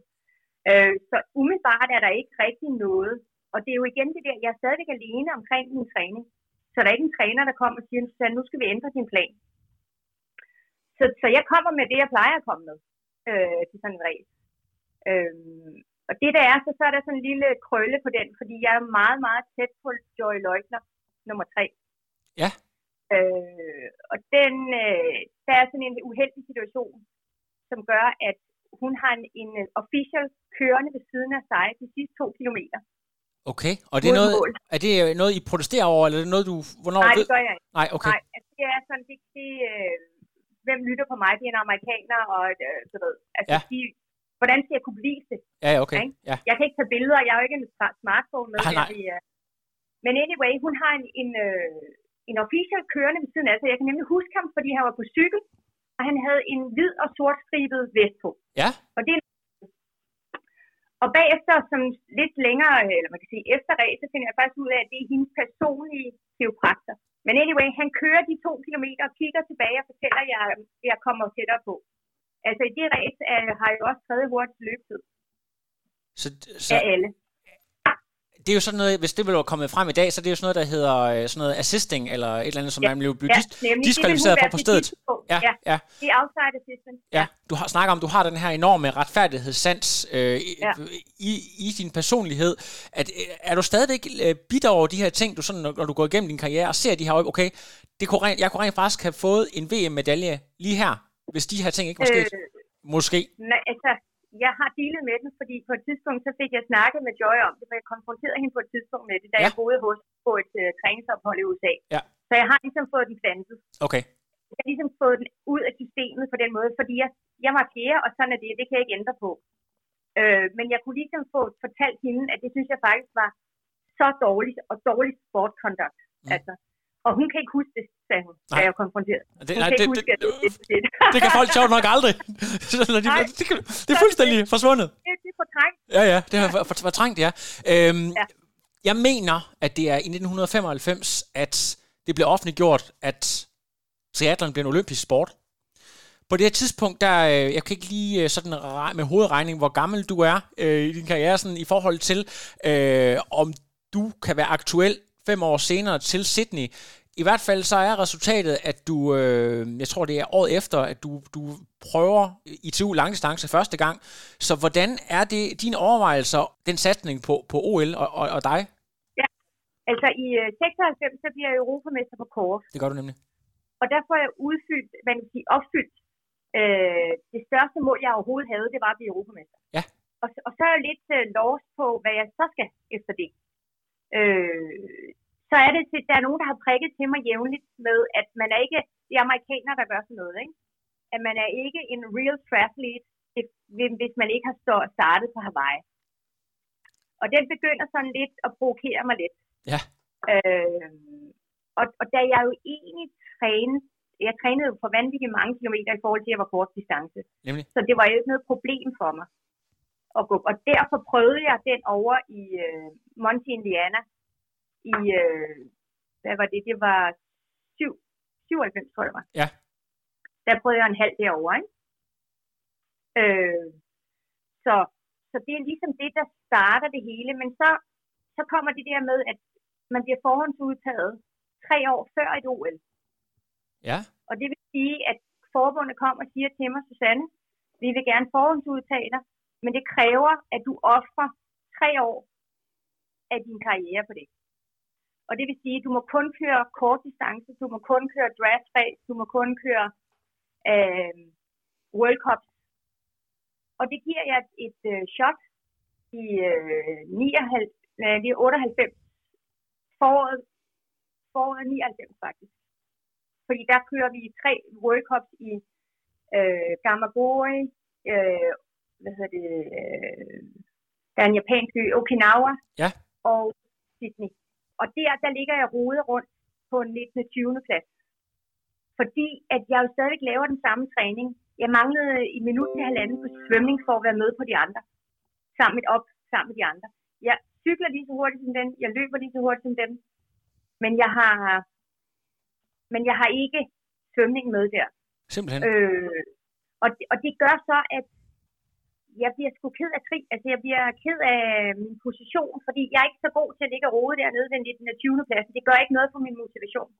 Øh, så umiddelbart er der ikke rigtig noget. Og det er jo igen det der, jeg er stadigvæk alene omkring min træning. Så der er ikke en træner, der kommer og siger, Susanne, nu skal vi ændre din plan. Så, så jeg kommer med det, jeg plejer at komme med øh, til sådan en race. Øh, og det der er, så, så er der sådan en lille krølle på den, fordi jeg er meget, meget tæt på Joy Leutner, nummer tre. Ja. Øh, og den, øh, der er sådan en uheldig situation, som gør, at hun har en, en official kørende ved siden af sig de sidste to kilometer. Okay, og det er noget, er det øh, noget, I protesterer over, eller er det noget, du... Hvornår Nej, det gør jeg ikke. Nej, okay. Nej, altså, det er sådan, det, det øh, hvem lytter på mig? Det er en amerikaner, og øh, så ved, altså, Ja. de, hvordan skal jeg kunne bevise det? Ja, okay. Ikke? Ja. Jeg kan ikke tage billeder, jeg har jo ikke en sma- smartphone med. Der nej. øh, Men anyway, hun har en, en, øh, en official kørende ved siden af sig. Jeg kan nemlig huske ham, fordi han var på cykel, og han havde en hvid og sort stribet vest på. Ja. Og det og bagefter, som lidt længere, eller man kan sige efter race, så finder jeg faktisk ud af, at det er hendes personlige kiropraktor. Men anyway, han kører de to kilometer og kigger tilbage og fortæller, at jeg, jeg kommer tættere på. Altså i det race øh, har jeg jo også tredje hurtigst løbetid Så, så af alle. Det er jo sådan noget, hvis det ville være kommet frem i dag, så det er jo sådan noget, der hedder øh, sådan noget assisting, eller et eller andet, som Ja, man blive Ja, diskvalificeret for på stedet. Ja, ja. ja, Det er outside assistant. ja. Du har snakker om, du har den her enorme retfærdighedssans øh, i, Ja. i, i din personlighed. At, øh, er du stadigvæk øh, bitter over de her ting, du sådan, når, når du går igennem din karriere og ser de her øje, okay, det kunne rent, jeg kunne rent faktisk have fået en VM-medalje lige her, hvis de her ting ikke var sket? Øh, Måske. nej, altså, jeg har dealet med den, fordi på et tidspunkt, så fik jeg snakket med Joy om det, for jeg konfronterede hende på et tidspunkt med det, da Ja. jeg boede hos på et uh, træningsophold i USA. Ja. Så jeg har ligesom fået den plantet. Okay. Jeg har ligesom fået den ud af systemet på den måde, fordi jeg, jeg var fjerde, og sådan er det, det kan jeg ikke ændre på. Øh, men jeg kunne ligesom få fortalt hende, at det synes jeg faktisk var så dårligt, og dårligt sportconduct. Mm. Altså. Og hun kan ikke huske det, sagde hun, da jeg var konfronteret. Det, Hun nej, kan det, ikke huske, det, det, det, det, det kan folk sjovt nok aldrig. Så når de, Nej. det, kan, det er fuldstændig forsvundet. det, det er fortrængt. Ja, ja, det har for- fortrængt, ja. Øhm, Ja. Jeg mener, at det er i 1995, at det blev offentliggjort, at triathlon bliver en olympisk sport. På det her tidspunkt, der, øh, jeg kan ikke lige øh, sådan med hovedregning, hvor gammel du er øh, i din karriere, sådan i forhold til, øh, om du kan være aktuel fem år senere til Sydney. I hvert fald så er resultatet, at du, øh, jeg tror det er året efter, at du, du prøver ITU langdistance første gang. Så hvordan er det dine overvejelser, den satsning på, på OL og, og, og dig? Altså i øh, 96, så bliver jeg europamester på kort. Det gør du nemlig. Og der får jeg udfyldt, man kan sige, opfyldt øh, det største mål, jeg overhovedet havde, det var at blive europamester. Ja. Og, og så er jeg lidt øh, lost på, hvad jeg så skal efter det. Øh, så er det, til, der er nogen, der har prikket til mig jævnligt med, at man er ikke, er amerikanere, der gør sådan noget, ikke? At man er ikke en real triathlete, if- hvis man ikke har startet på Hawaii. Og den begynder sådan lidt at provokere mig lidt. Ja. Øh, og, og da jeg jo egentlig trænede, jeg trænede jo for vanvittigt mange kilometer i forhold til, at jeg var kort distance. Nemlig. Så det var jo ikke noget problem for mig at gå. Og derfor prøvede jeg den over i øh, Monte Indiana i, øh, hvad var det, det var 7, 97, tror jeg det var. Ja. Der prøvede jeg en halv derovre, ikke? Øh, så, så det er ligesom det, der starter det hele, men så, så kommer det der med, at man bliver forhåndsudtaget tre år før et OL. Ja. Og det vil sige, at forbundet kommer og siger til mig, Susanne, vi vil gerne forhåndsudtage dig, men det kræver, at du offrer tre år af din karriere på det. Og det vil sige, at du må kun køre kort distance, du må kun køre draft race, du må kun køre øh, World Cup. Og det giver jeg et, et øh, shot i øh, 99, nej, det er 98, foråret, foråret 99 faktisk. Fordi der kører vi tre World Cups i øh, Gamagori, øh, hvad hedder det, øh, der er en japansk ø, Okinawa Ja. og Sydney. Og der, der ligger jeg rode rundt på en 19. 20. plads. Fordi at jeg jo stadig laver den samme træning. Jeg manglede i minut til halvanden på svømning for at være med på de andre. Sammen med op, sammen med de andre. Jeg cykler lige så hurtigt som dem. Jeg løber lige så hurtigt som dem. Men jeg har, men jeg har ikke svømning med der. Simpelthen. Øh, og, det, og det gør så, at jeg bliver sgu ked af tri. Altså, jeg bliver ked af min position, fordi jeg er ikke så god til at ligge og rode dernede ved den 20. plads. Det gør ikke noget for min motivation.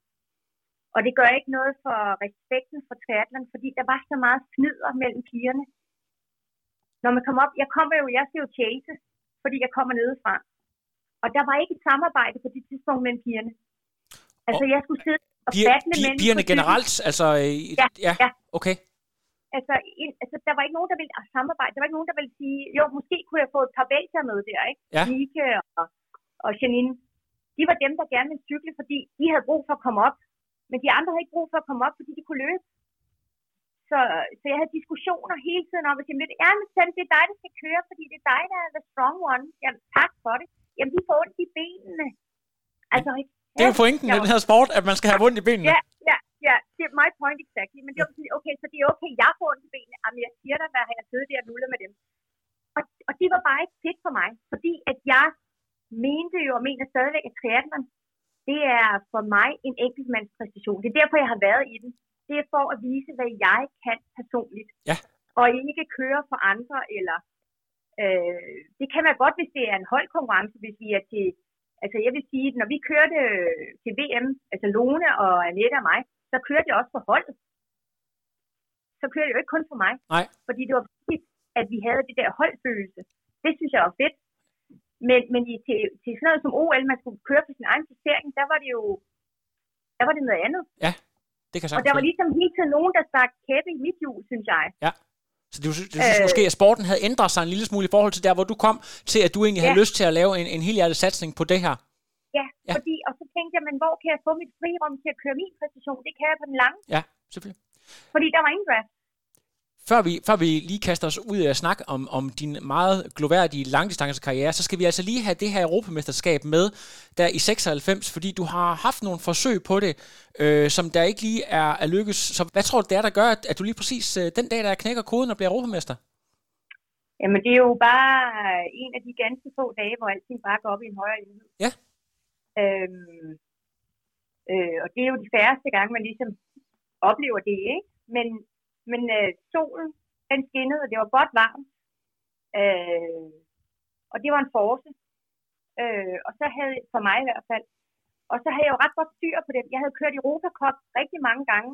Og det gør ikke noget for respekten for triathlon, fordi der var så meget fnider mellem pigerne. Når man kommer op, jeg kommer jo, jeg skal jo chase, fordi jeg kommer nedefra. Og der var ikke et samarbejde på det tidspunkt mellem pigerne. Altså, Og- jeg skulle sidde og Piger, battle pi- mænd på pigerne generelt, altså... øh, Ja, ja. ja. Okay. Altså, en, altså, der var ikke nogen, der ville samarbejde. Der var ikke nogen, der ville sige, jo, måske kunne jeg få et par belgier med der, ikke? Ja. Mike og, og Janine. De var dem, der gerne ville cykle, fordi de havde brug for at komme op. Men de andre havde ikke brug for at komme op, fordi de kunne løbe. Så, så jeg havde diskussioner hele tiden om, at sige, ja, men Sam, det er dig, der skal køre, fordi det er dig, der er the strong one. Jamen, tak for det. Jamen, de får ondt i benene. Altså? Det er jo pointen med den her sport, at man skal have ondt i benene. Ja, ja, ja. Det er my point exactly. Men det var sådan, okay, så det er okay, jeg får ondt i benene. Jamen, jeg siger dig, hvad har jeg siddet der og nullet med dem. Og, og det var bare ikke fedt for mig, fordi at jeg mente jo, og mener stadigvæk, at triathlon, det er for mig en enkeltmandspræstation. Det er derfor, jeg har været i den. Det er for at vise, hvad jeg kan personligt. Ja. Og ikke køre for andre, eller... Øh, det kan man godt, hvis det er en holdkonkurrence, hvis vi er til... Altså, jeg vil sige, at når vi kørte til VM, altså Lone og Annette og mig, så kørte jeg også for holdet. Så kørte jeg jo ikke kun for mig. Nej. Fordi det var vigtigt, at vi havde det der holdfølelse. Det synes jeg var fedt. Men, men i, til, til sådan noget som OL, man skulle køre på sin egen placering, der var det jo der var det noget andet. Det kan Og sagtens der var ligesom hele tiden nogen, der stak kæppe i mit hjul, synes jeg. Så du, du synes Øh. måske, at sporten havde ændret sig en lille smule i forhold til der, hvor du kom, til at du egentlig havde Ja. lyst til at lave en, en helhjertet satsning på det her. Ja, Ja. fordi, og så tænkte jeg, men hvor kan jeg få mit frirum til at køre min præstation? Det kan jeg på den lange, Ja, selvfølgelig. fordi der var ingen draft. Før vi, før vi lige kaster os ud af at snakke om, om din meget gloværdige langdistancekarriere, så skal vi altså lige have det her europamesterskab med der i 96, fordi du har haft nogle forsøg på det, øh, som der ikke lige er, er lykkes. Så hvad tror du, det er, der gør, at, at du lige præcis øh, den dag, der knækker koden og bliver europamester? Jamen, det er jo bare en af de ganske få dage, hvor alting bare går op i en højere enhed. Ja. Øhm, øh, og det er jo de færreste gange, man ligesom oplever det, ikke? Men, men øh, solen, den skinnede, og det var godt varmt. Øh, og det var en force. Øh, og så havde, for mig i hvert fald, og så havde jeg jo ret godt styr på det. Jeg havde kørt Europa Cup rigtig mange gange,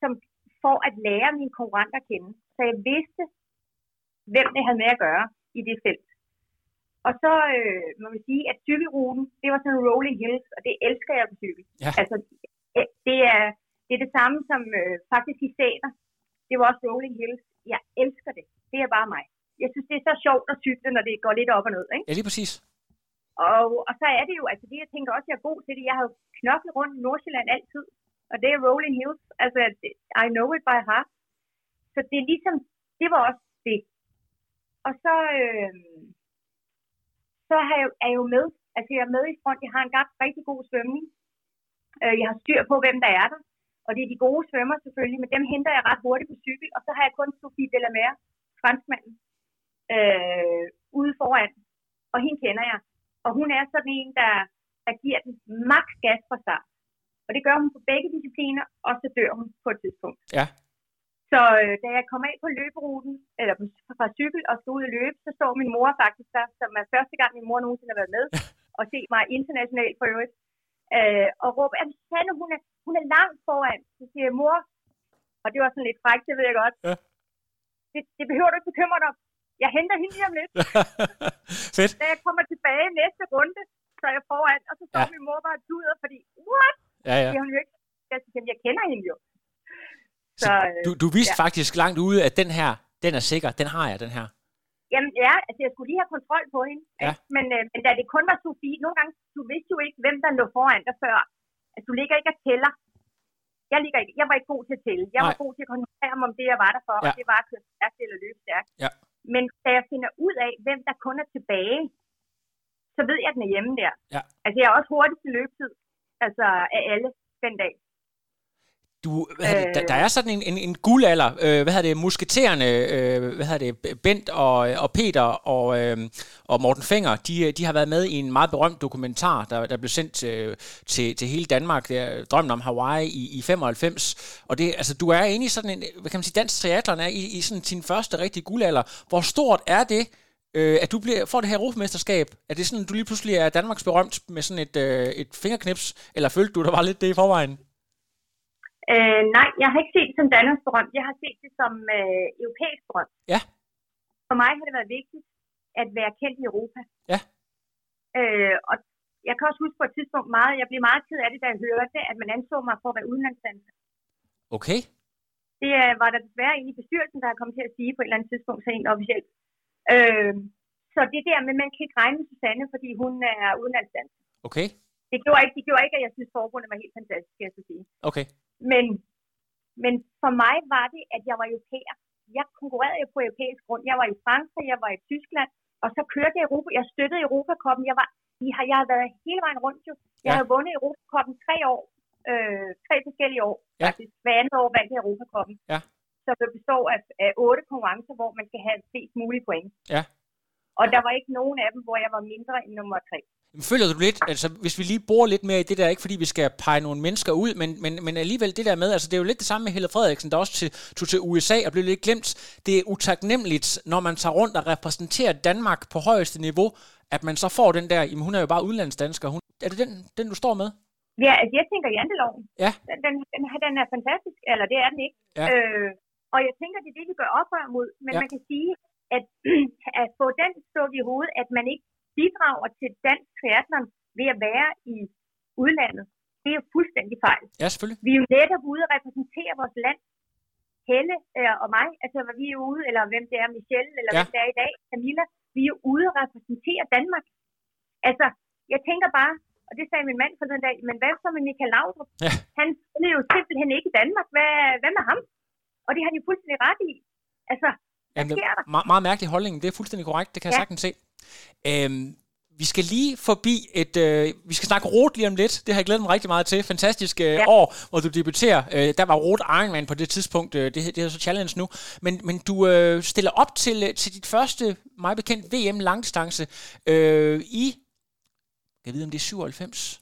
som for at lære mine konkurrenter at kende. Så jeg vidste, hvem det havde med at gøre i det felt. Og så øh, må man sige, at cykelruten, det var sådan rolling hills, og det elsker jeg på cykel. Ja. Altså, det er, det er det samme som øh, faktisk i Sæter. Det var også rolling hills. Jeg elsker det. Det er bare mig. Jeg synes, det er så sjovt at cykle, når det går lidt op og ned. Ikke? Ja, lige præcis. Og, og så er det jo, altså det, jeg tænker også, jeg er god til det. Jeg har jo knoklet rundt i Nordsjælland altid, og det er rolling hills. Altså, I know it by heart. Så det er ligesom, det var også det. Og så, øh, så er jeg, er jeg jo med. Altså, jeg er med i front. Jeg har en gang rigtig god svømning. Øh, jeg har styr på, hvem der er der. Og det er de gode svømmer selvfølgelig, men dem henter jeg ret hurtigt på cykel. Og så har jeg kun Sofie Delamere, franskmanden, øh, ude foran. Og hende kender jeg. Og hun er sådan en, der, der giver den maks gas fra start. Og det gør hun på begge discipliner, og så dør hun på et tidspunkt. Ja. Så øh, da jeg kom af på løberuten, eller fra cykel og stod ud og løbe, så står min mor faktisk der, som er første gang min mor nogensinde har været med, og se mig internationalt for øvrigt, øh, og råber, at Sanne, hun er, hun er langt foran. Så siger jeg, mor, og det var sådan lidt frækt, det ved jeg godt. Ja. Det, det behøver du ikke bekymre dig om. Jeg henter hende lige om lidt. Fedt. Da jeg kommer tilbage næste runde, så er jeg foran, og så står Ja. min mor bare og tuder, fordi, what? Ja, ja. Det hun jo ikke. Jeg, jeg kender hende jo. Så øh, du, du vidste ja. faktisk langt ude, at den her, den er sikker. Den har jeg, den her. Jamen ja, altså jeg skulle lige have kontrol på hende. Ja. ikke? Men, øh, men da det kun var Sofie, nogle gange, du vidste jo ikke, hvem der lå foran dig før. Altså du ligger ikke og tæller. Jeg, ligger ikke, jeg var ikke god til at tælle. Jeg var Nej. god til at koncentrere mig om det, jeg var der for, Ja. og det var at køre stærkt eller løbe stærkt. Ja. Men da jeg finder ud af, hvem der kun er tilbage, så ved jeg, at den er hjemme der. Ja. Altså jeg er også hurtigst i løbetid, altså af alle den dag. Du, hvad hedder det, der, Øh. der er sådan en, en, en guldalder, øh, hvad hedder det, musketererne, øh, hvad hedder det, Bent og, og Peter og, øh, og Morten Fenger, de, de har været med i en meget berømt dokumentar, der, der blev sendt øh, til, til hele Danmark, der, Drømmen om Hawaii i, i 95, og det, altså, du er inde i sådan en, hvad kan man sige, dansk triathlon er i, i sådan sin første rigtige guldalder. Hvor stort er det, øh, at du bliver, får det her europamesterskab? Er det sådan, at du lige pludselig er Danmarks berømt med sådan et, øh, et fingerknips, eller følte du, der var lidt det i forvejen? Øh, nej, jeg har ikke set det som Danmarks berømt. Jeg har set det som øh, europæisk berømt. Ja. For mig har det været vigtigt at være kendt i Europa. Ja. Øh, og jeg kan også huske på et tidspunkt meget, jeg blev meget ked af det, da jeg hørte, at man anså mig for at være udenlandsdanser. Okay. Det øh, var der desværre en i bestyrelsen, der har kommet til at sige på et eller andet tidspunkt, så helt officielt. Øh, så det der med, man kan ikke regne med Susanne, fordi hun er udenlandsdanser. Okay. Det gjorde ikke, det gjorde ikke, at jeg synes, forbundet var helt fantastisk, skal jeg så sige. Okay. Men, men for mig var det, at jeg var europæer. Jeg konkurrerede jo på europæisk grund. Jeg var i Frankrig, jeg var i Tyskland, og så kørte jeg Europa. Jeg støttede Europakoppen. Jeg, var, jeg, har, jeg har været hele vejen rundt jo. Jeg Ja. har vundet Europakoppen tre år. Øh, tre forskellige år. Ja. Faktisk. Hver andet år vandt jeg Europakoppen. Ja. Så det består af, af otte konkurrencer, hvor man skal have flest mulige point. Ja. Og der var ikke nogen af dem, hvor jeg var mindre end nummer tre. Men føler du lidt, altså hvis vi lige borer lidt mere i det der, ikke fordi vi skal pege nogle mennesker ud, men, men, men alligevel det der med, altså det er jo lidt det samme med Helle Frederiksen, der også til, tog til USA og blev lidt glemt. Det er utaknemmeligt, når man tager rundt og repræsenterer Danmark på højeste niveau, at man så får den der, jamen hun er jo bare udlandsdansker. Hun, er det den, den, du står med? Ja, altså jeg tænker janteloven. Ja. Den, den, den, den er fantastisk, eller det er den ikke. Ja. Øh, og jeg tænker, det er det, vi gør oprør mod. Men Ja. man kan sige, at, at få den stået i hovedet, at man ikke bidrager til dansk triathlon ved at være i udlandet, det er jo fuldstændig fejl. Ja, selvfølgelig. Vi er jo netop ude og repræsentere vores land. Helle øh, og mig, altså hvor vi er ude, eller hvem det er, Michelle, eller Ja. hvem det er i dag, Camilla, vi er jo ude og repræsentere Danmark. Altså, jeg tænker bare, og det sagde min mand for den dag, men hvad så med Michael Laudrup? Ja. Han er jo simpelthen ikke i Danmark. Hvad, hvad med ham? Og det har de fuldstændig ret i. Altså, hvad Jamen, det er meget, meget mærkelig holdning. Det er fuldstændig korrekt. Det kan jeg Ja. sagtens se. Øhm, vi skal lige forbi et... Øh, vi skal snakke rot lige om lidt. Det har jeg glædet mig rigtig meget til. Fantastisk øh, Ja. år, hvor du debuterer. Øh, der var rot Ironman på det tidspunkt. Øh, det, det er så challenge nu. Men, men du øh, stiller op til, øh, til dit første, meget bekendt, VM langdistance øh, i... Jeg ved, om det er 97?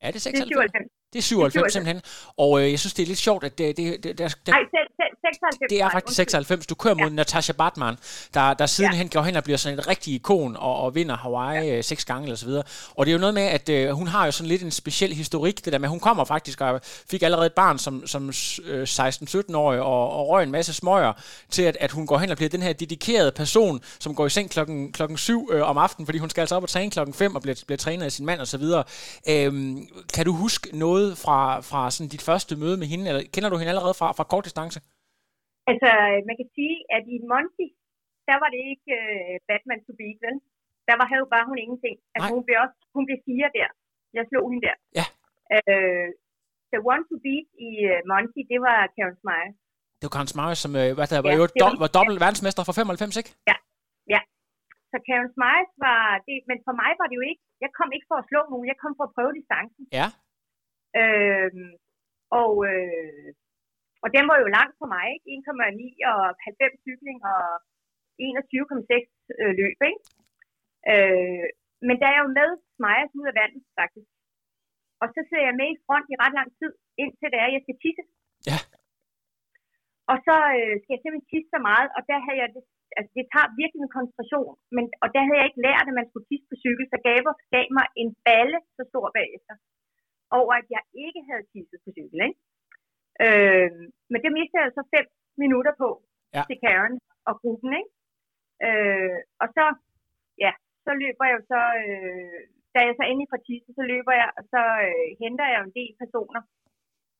Er det Det 96? er 97. Det er 97, 97. simpelthen. Og øh, jeg synes, det er lidt sjovt, at det, det, det, der, der, Nej, selv, selv, 96. det er faktisk undskyld. 96. Du kører mod ja. Natasha Bartman, der, der sidenhen Ja. går hen og bliver sådan et rigtig ikon og, og vinder Hawaii ja. seks gange eller så videre. Og det er jo noget med, at øh, hun har jo sådan lidt en speciel historik, det der med, hun kommer faktisk og fik allerede et barn som, som øh, 16-17-årig og, og røg en masse smøger til, at, at hun går hen og bliver den her dedikerede person, som går i seng klokken, klokken 7 øh, om aftenen, fordi hun skal altså op og træne klokken 5 og bliver, bliver trænet af sin mand og så videre. Øhm, kan du huske noget fra, fra sådan dit første møde med hende, eller kender du hende allerede fra, fra kort distance? Altså, man kan sige, at i Monty, der var det ikke uh, Batman to beat, vel? Der var, havde bare hun ingenting. Altså, Nej. hun blev også hun blev fire der. Jeg slog hende der. Ja. Uh, the one to beat i uh, Monty, det var Karen Smile. Det var Karen Smyre, som øh, hvad der var, Ja, jo var- do, var dobbelt verdensmester for 95, ikke? Så Karen Smile var det, men for mig var det jo ikke, jeg kom ikke for at slå nogen, jeg kom for at prøve distancen. Ja. Øhm, og, øh, og den var jo langt for mig, ikke? 1,9 og 90 cykling og 21,6 øh, løb, ikke? Øh, men da jeg jo med smejes ud af vandet, faktisk. Og så sidder jeg med i front i ret lang tid, indtil det er, at jeg skal tisse. Ja. Og så øh, skal jeg simpelthen tisse så meget, og der havde jeg det, altså det tager virkelig en koncentration, men, og der havde jeg ikke lært, at man skulle tisse på cykel, så Gaber gav mig en balle så stor bagefter, over at jeg ikke havde tisset på cykel, ikke? Øh, men det mistede jeg så fem minutter på Ja. til Karen og gruppen, ikke? Øh, og så, ja, så løber jeg så, øh, da jeg så endelig får tisset, så løber jeg, og så øh, henter jeg en del personer,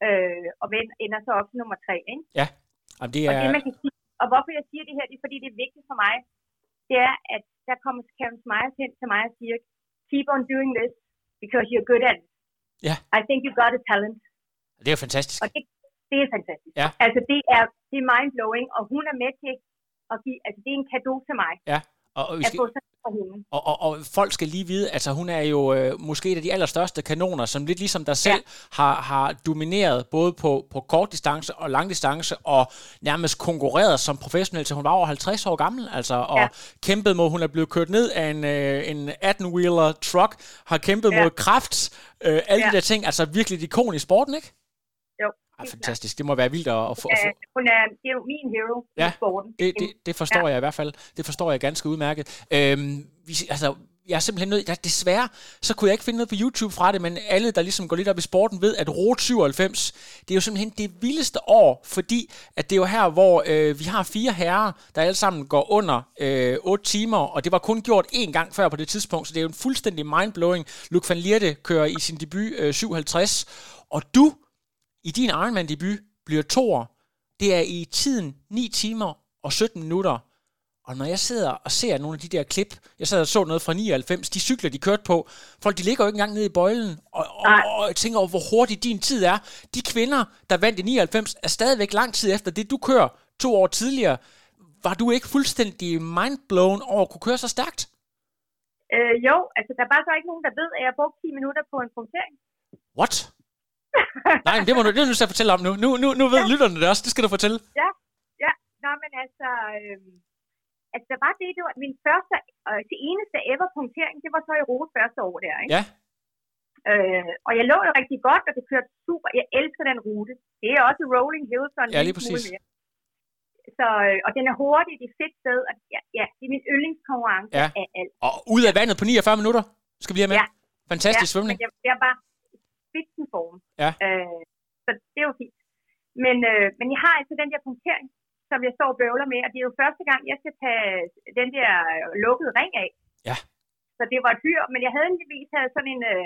øh, og ender så op til nummer tre, ikke? Jamen, det Og er, det, man kan sige, og hvorfor jeg siger det her, det er fordi, det er vigtigt for mig, det er, at der kommer Karen Smyers hen til mig og siger, keep on doing this, because you're good at it. Ja. I think you got a talent. det er jo fantastisk. Og det, det er fantastisk. Ja. Altså, det er, det er mind-blowing, og hun er med til at give, altså, det er en gave til mig, Og, og, vi skal, og, og, og folk skal lige vide, altså hun er jo øh, måske et af de allerstørste kanoner, som lidt ligesom dig selv har, har domineret både på, på kort distance og lang distance, og nærmest konkurreret som professionel, til hun var over 50 år gammel, altså, og Ja. kæmpet mod, hun er blevet kørt ned af en, øh, en 18-wheeler truck, har kæmpet Ja. mod kræft, øh, alle Ja. de der ting, altså virkelig et ikon i sporten, ikke? Helt fantastisk. Det må være vildt at, at få, Ja, hun er, det er jo min hero Ja, i sporten. det, det, det forstår ja. jeg i hvert fald. Det forstår jeg ganske udmærket. Øhm, vi, altså, jeg er simpelthen nødt... Ja, desværre, så kunne jeg ikke finde noget på YouTube fra det, men alle, der ligesom går lidt op i sporten, ved, at Rute 97, det er jo simpelthen det vildeste år, fordi at det er jo her, hvor øh, vi har fire herrer, der alle sammen går under øh, 8 timer, og det var kun gjort én gang før på det tidspunkt, så det er jo en fuldstændig mindblowing. Luke van Lierde kører i sin debut øh, 57, og du, i din Ironman-debut, bliver toer. Det er i tiden 9 timer og 17 minutter. Og når jeg sidder og ser nogle af de der klip, jeg sad og så noget fra 99, de cykler, de kørte på, folk de ligger jo ikke engang nede i bøjlen, og, og, og jeg tænker over, hvor hurtigt din tid er. De kvinder, der vandt i 99, er stadigvæk lang tid efter det, du kører to år tidligere. Var du ikke fuldstændig mindblown over at kunne køre så stærkt? Øh, jo, altså der er bare så ikke nogen, der ved, at jeg har brugt 10 minutter på en punktering. What? Nej, men det må du, det er du nødt til at fortælle om nu. Nu, nu, nu ved ja. lytterne det også, det skal du fortælle. Nå, men altså, øh, altså der var det, det var min første, øh, det eneste ever punktering, det var så i Rode første år der, ikke? Ja. Øh, og jeg lå jo rigtig godt, og det kørte super. Jeg elsker den rute. Det er også Rolling Hills og en Ja, lige præcis. mere. Så, øh, og den er hurtig, det er fedt sted, og ja, ja det er min yndlingskonkurrence Ja. af alt. Og ud af vandet på 49 minutter, skal vi have med. Ja. Fantastisk ja, svømning. Jeg, jeg var spidsen form. Ja. Øh, så det var fint. Men, øh, men jeg har altså den der punktering, som jeg står og bøvler med, og det er jo første gang, jeg skal tage den der lukkede ring af. Ja. Så det var et hyr, men jeg havde heldigvis havde sådan en, øh,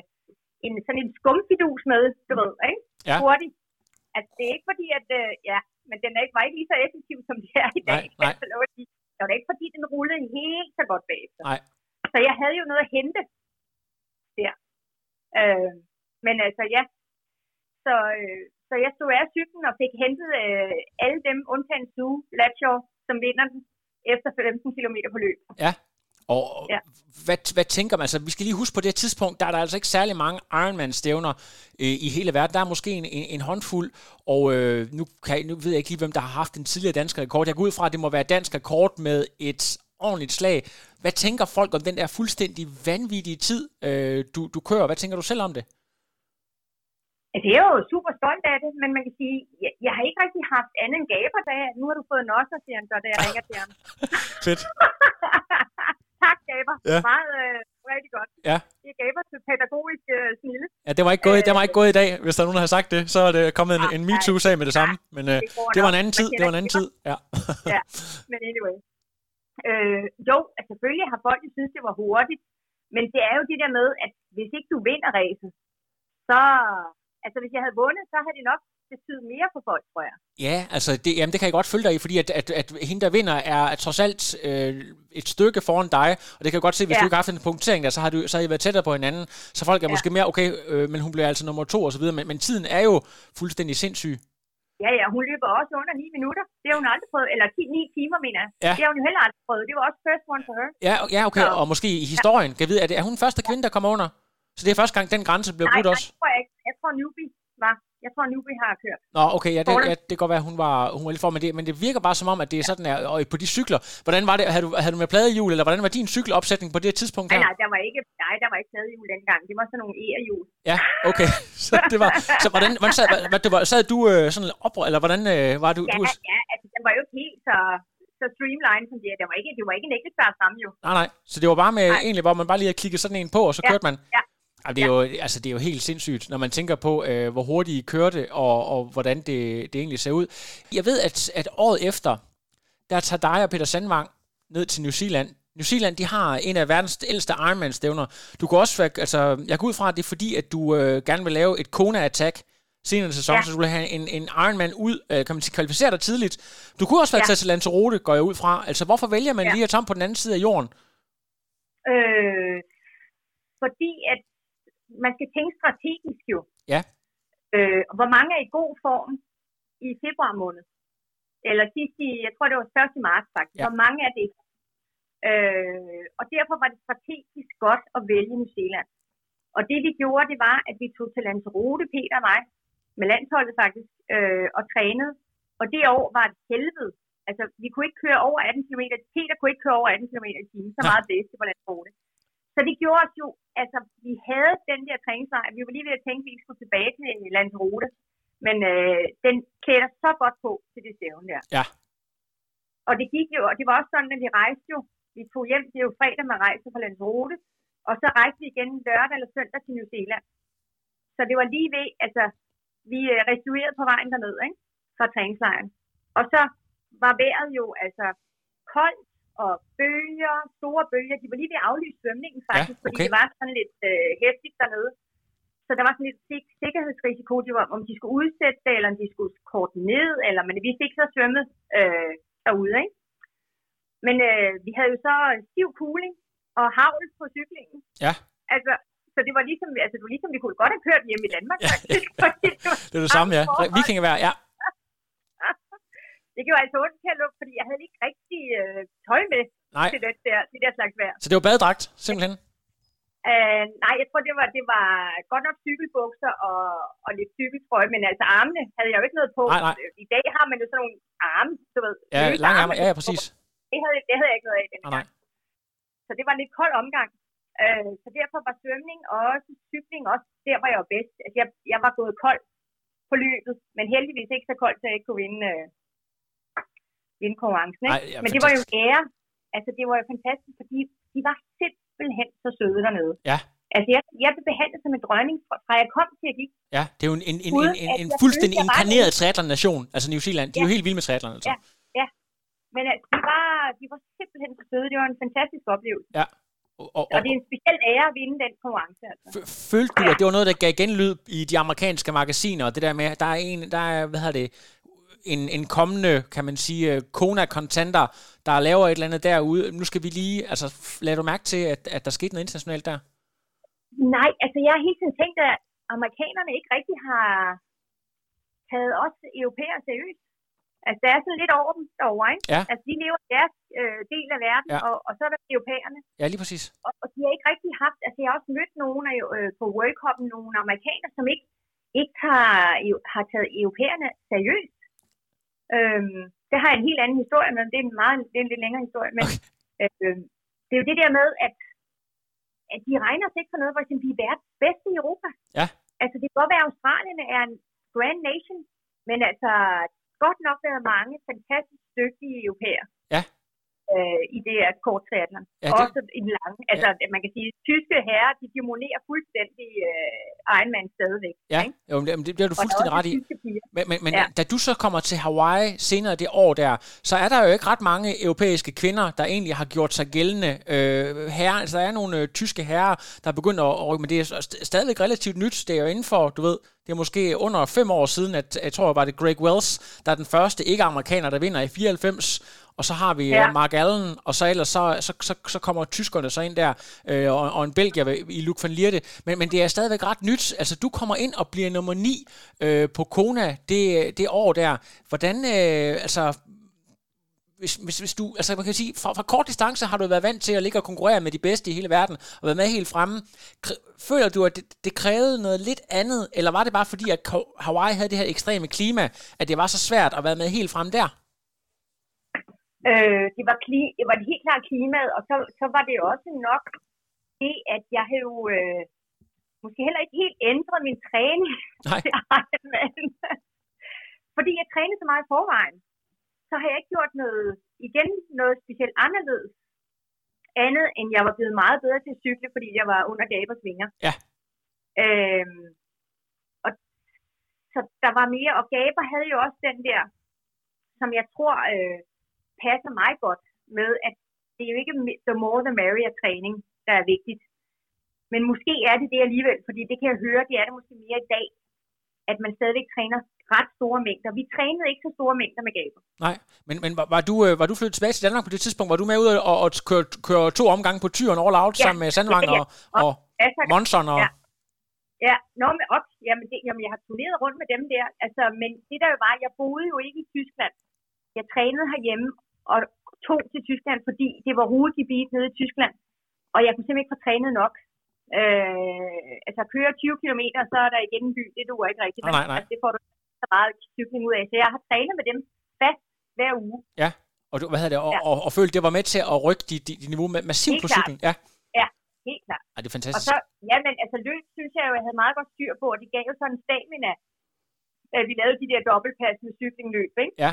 en, sådan en skumfidus med, du ved, ikke? Ja. Hurtigt. Altså, det er ikke fordi, at, øh, ja, men den er ikke, var ikke lige så effektiv, som det er i dag. Nej, nej. Det var ikke- det var da ikke fordi, den rullede helt så godt bagefter. Nej. Så jeg havde jo noget at hente der. Øh, men altså, ja. Så, øh, så jeg stod af cyklen og fik hentet øh, alle dem, undtagen Sue Latshaw, som vinder den efter 15 km på løb. Og ja. Ja. hvad, hvad tænker man? Altså, vi skal lige huske på det tidspunkt, der er der altså ikke særlig mange Ironman-stævner øh, i hele verden. Der er måske en, en, en håndfuld, og øh, nu, kan, nu ved jeg ikke lige, hvem der har haft den tidligere danske rekord. Jeg går ud fra, at det må være dansk rekord med et ordentligt slag. Hvad tænker folk om den der fuldstændig vanvittige tid, øh, du, du kører? Hvad tænker du selv om det? Altså, jeg er jo super stolt af det, men man kan sige, jeg, jeg har ikke rigtig haft andet end gaber, da jeg, nu har du fået en også, siger han så, da jeg ringer til ham. Fedt. tak, gaber. Ja. Meget øh, rigtig godt. Ja. Det er gaber til pædagogisk øh, snille. Ja, det var ikke gået, det var ikke gået i dag. Hvis der er nogen, der har sagt det, så er det kommet en, en MeToo-sag med det samme. Men øh, det var en anden tid. Det var en anden tid. Ja. Ja, men anyway. Øh, jo, altså selvfølgelig har folk synes, det var hurtigt, men det er jo det der med, at hvis ikke du vinder racet, så, altså hvis jeg havde vundet, så havde det nok betydet mere for folk, tror jeg. Ja, altså det, jamen det kan jeg godt følge dig i, fordi at, at, at hende, der vinder, er, trods alt øh, et stykke foran dig, og det kan jeg godt se, hvis ja. Ja. du ikke har haft en punktering der, så har, du, så har I været tættere på hinanden, så folk er ja. Ja. måske mere, okay, øh, men hun bliver altså nummer to og så videre, men, men tiden er jo fuldstændig sindssyg. Ja, ja, hun løber også under 9 minutter. Det har hun aldrig prøvet, eller 10, 9 timer, mener jeg. Ja. Det har hun jo heller aldrig prøvet. Det var også first one for her. Ja, ja okay, Så- og måske i historien, kan jeg vide, er, det, er hun første kvinde, der kommer under? Så det er første gang, den grænse blev Nej, brudt nej, også? det tror jeg ikke. Jeg tror, Newbie var. Jeg tror, Newby har kørt. Nå, okay, ja, det, ja, det kan godt være, hun var, hun var lidt for, men det, men det virker bare som om, at det er sådan her, og på de cykler, hvordan var det, havde du, havde du med pladehjul, eller hvordan var din cykelopsætning på det tidspunkt her? Nej, nej, der var ikke, nej, der var ikke pladehjul dengang, det var sådan nogle e-hjul. Ja, okay, så det var, så hvordan, hvordan sad, hvad, det var, sad du øh, sådan op, eller hvordan øh, var du? Ja, du, ja, altså, den var jo ikke helt så, så streamline som det er. Det var ikke, det var ikke en ægteskab fremme jo. Nej, nej, så det var bare med, nej. egentlig, hvor man bare lige havde klikket sådan en på, og så ja, kørte man. Ja, Altså, det, er jo, altså, det er jo helt sindssygt, når man tænker på, øh, hvor hurtigt I kørte, og, og hvordan det, det egentlig ser ud. Jeg ved, at, at året efter, der tager dig og Peter Sandvang ned til New Zealand. New Zealand, de har en af verdens ældste Ironman-stævner. Du kan også være, altså, jeg går ud fra, at det er fordi, at du øh, gerne vil lave et Kona-attack senere i sæsonen, ja. så du vil have en, en Ironman ud, øh, kan man kvalificere dig tidligt. Du kunne også være ja. taget til Lanzarote, går jeg ud fra. Altså, hvorfor vælger man ja. lige at tage på den anden side af jorden? Øh, fordi at man skal tænke strategisk jo. Ja. Øh, hvor mange er i god form i februar måned? Eller sidst i, jeg tror det var 1. marts faktisk. Ja. Hvor mange er det? Øh, og derfor var det strategisk godt at vælge New Zealand. Og det vi gjorde, det var, at vi tog til Lanzarote, Peter og mig, med landsholdet faktisk, øh, og trænede. Og det år var et helvede. Altså, vi kunne ikke køre over 18 km. Peter kunne ikke køre over 18 km i timen. Så meget bedste på Lanzarote. Så det gjorde os jo, altså vi havde den der træningslejr, vi var lige ved at tænke, at vi ikke skulle tilbage til Lanzarote, men øh, den klæder så godt på til det stævn der. Ja. Og det gik jo, og det var også sådan, at vi rejste jo, vi tog hjem, det er jo fredag, man rejste fra Lanzarote, og så rejste vi igen lørdag eller søndag til New Zealand. Så det var lige ved, altså, vi øh, restaurerede på vejen derned, ikke? Fra træningslejren. Og så var vejret jo, altså, koldt, og bølger, store bølger. De var lige ved at aflyse svømningen faktisk, ja, okay. fordi det var sådan lidt øh, hæftigt dernede. Så der var sådan lidt sik- sikkerhedsrisiko, de var, om de skulle udsætte det, eller om de skulle korte ned, eller, men vi fik så svømmet øh, derude, ikke? Men øh, vi havde jo så stiv cooling og havl på cyklingen. Ja. Altså, så det var ligesom, altså, det var ligesom, vi kunne godt have kørt hjem i Danmark, ja, faktisk. Ja. det er det samme, ja. Vikingevær, ja det gjorde altså ondt til at lukke, fordi jeg havde ikke rigtig øh, tøj med nej. til det der, det der slags vejr. Så det var badedragt, simpelthen? Uh, nej, jeg tror, det var, det var godt nok cykelbukser og, og lidt cykeltrøje, men altså armene havde jeg jo ikke noget på. Nej, nej. I dag har man jo sådan nogle arme, du ved. Ja, lange arme, ja, ja, præcis. Det havde, det havde jeg ikke noget af den nej, gang. Så det var en lidt kold omgang. Uh, så derfor var svømning og også cykling også der, hvor jeg var bedst. Altså, jeg, jeg var gået kold på løbet, men heldigvis ikke så koldt, så jeg ikke kunne vinde, uh, vinde konkurrencen. Ikke? Ej, ja, Men det var jo ære. Altså, det var jo fantastisk, fordi de var simpelthen så søde dernede. Ja. Altså, jeg, jeg blev behandlet som en dronning, fra jeg kom til at gik. Ja, det er jo en, en, en, en, en, en fuldstændig inkarneret triathlon-nation, altså New Zealand. De er jo helt vilde med triathlon, altså. Ja, ja. Men altså, de, var, de var simpelthen så søde. Det var en fantastisk oplevelse. Ja. Og, og, og det er en speciel ære at vinde den konkurrence. Altså. Følte du, at det var noget, der gav genlyd i de amerikanske magasiner? Det der med, der er en, der er, hvad hedder det, en, en kommende, kan man sige, øh, Kona Contender, der laver et eller andet derude. Nu skal vi lige, altså, lader du mærke til, at, at der skete noget internationalt der? Nej, altså jeg har helt tiden tænkt, at amerikanerne ikke rigtig har taget os europæere seriøst. Altså, der er sådan lidt over dem derovre, ikke? Ja. Altså, de lever deres øh, del af verden, ja. og, og så er der europæerne. Ja, lige præcis. Og, og de har ikke rigtig haft, altså jeg har også mødt nogle af, øh, på World Cup, nogle amerikanere, som ikke, ikke har, har taget europæerne seriøst. Øhm, det har en helt anden historie, men det er en, meget, det er en lidt længere historie. Men okay. øh, det er jo det der med, at, at de regner sig ikke for noget, hvor de er verdens bedste i Europa. Ja. Altså det kan godt være, at Australien er en grand nation, men altså godt nok været mange fantastisk dygtige europæer. Ja øh, i det her kort triathlon. Ja, det... Også i den lange. Altså, ja. man kan sige, tyske herrer, de demonerer fuldstændig øh, Ironman stadigvæk. Ja, ikke? jo, det, det bliver du fuldstændig ret i. Men, men, men ja. da du så kommer til Hawaii senere det år der, så er der jo ikke ret mange europæiske kvinder, der egentlig har gjort sig gældende øh, herrer. Altså, der er nogle øh, tyske herrer, der er begyndt at rykke, men det er stadigvæk relativt nyt. Det er jo inden for, du ved, det er måske under fem år siden, at jeg tror, var det Greg Wells, der er den første ikke-amerikaner, der vinder i 94, og så har vi ja. Mark Allen, og så ellers så, så, så, så kommer tyskerne så ind der, øh, og, og en belgier i Luc van Lierde, men, men det er stadigvæk ret nyt. Altså, du kommer ind og bliver nummer 9 øh, på Kona det, det år der. Hvordan, øh, altså, hvis, hvis, hvis du, altså man kan sige, fra, fra kort distance har du været vant til at ligge og konkurrere med de bedste i hele verden, og været med helt fremme. Føler du, at det, det krævede noget lidt andet, eller var det bare fordi, at Hawaii havde det her ekstreme klima, at det var så svært at være med helt frem der? Øh, det, var kli, det var det helt klart klimaet, og så, så var det også nok det, at jeg havde jo øh, måske heller ikke helt ændret min træning Nej. til Ironman. Fordi jeg trænede så meget i forvejen, så har jeg ikke gjort noget, igen noget specielt anderledes, andet end jeg var blevet meget bedre til at cykle, fordi jeg var under Gabers vinger. Ja. Øhm, og så der var mere, og Gaber havde jo også den der, som jeg tror øh, passer mig godt med, at det er jo ikke the more the merrier træning, der er vigtigt. Men måske er det det alligevel, fordi det kan jeg høre, det er det måske mere i dag, at man stadigvæk træner ret store mængder. Vi trænede ikke så store mængder med gaber. Nej, men, men var, var, du, øh, var du flyttet tilbage til Danmark på det tidspunkt? Var du med ud og, og køre, køre to omgange på tyren all out ja. sammen med Sandvang ja, ja. og, og altså, Monson? Og... Ja. Ja, nå, med op, jamen, det, jamen, jeg har turneret rundt med dem der, altså, men det der jo var, jeg boede jo ikke i Tyskland. Jeg trænede herhjemme og tog til Tyskland, fordi det var rutegebiet nede i Tyskland, og jeg kunne simpelthen ikke få trænet nok. Øh, altså køre 20 km, så er der igen en by, det duer ikke rigtigt. Nej, nej, nej. Altså, det får du så meget cykling ud af. Så jeg har trænet med dem fast hver uge. Ja, og, du, hvad hedder det, og, ja. og, og følte, det var med til at rykke dit, dit, niveau massivt på cyklen? Ja. Ja, helt klart. Ej, det er Og fantastisk. så, ja, men altså løb, synes jeg jo, jeg havde meget godt styr på, og det gav jo sådan en stamina, at vi lavede de der dobbeltpass med cyklingløb, ikke? Ja.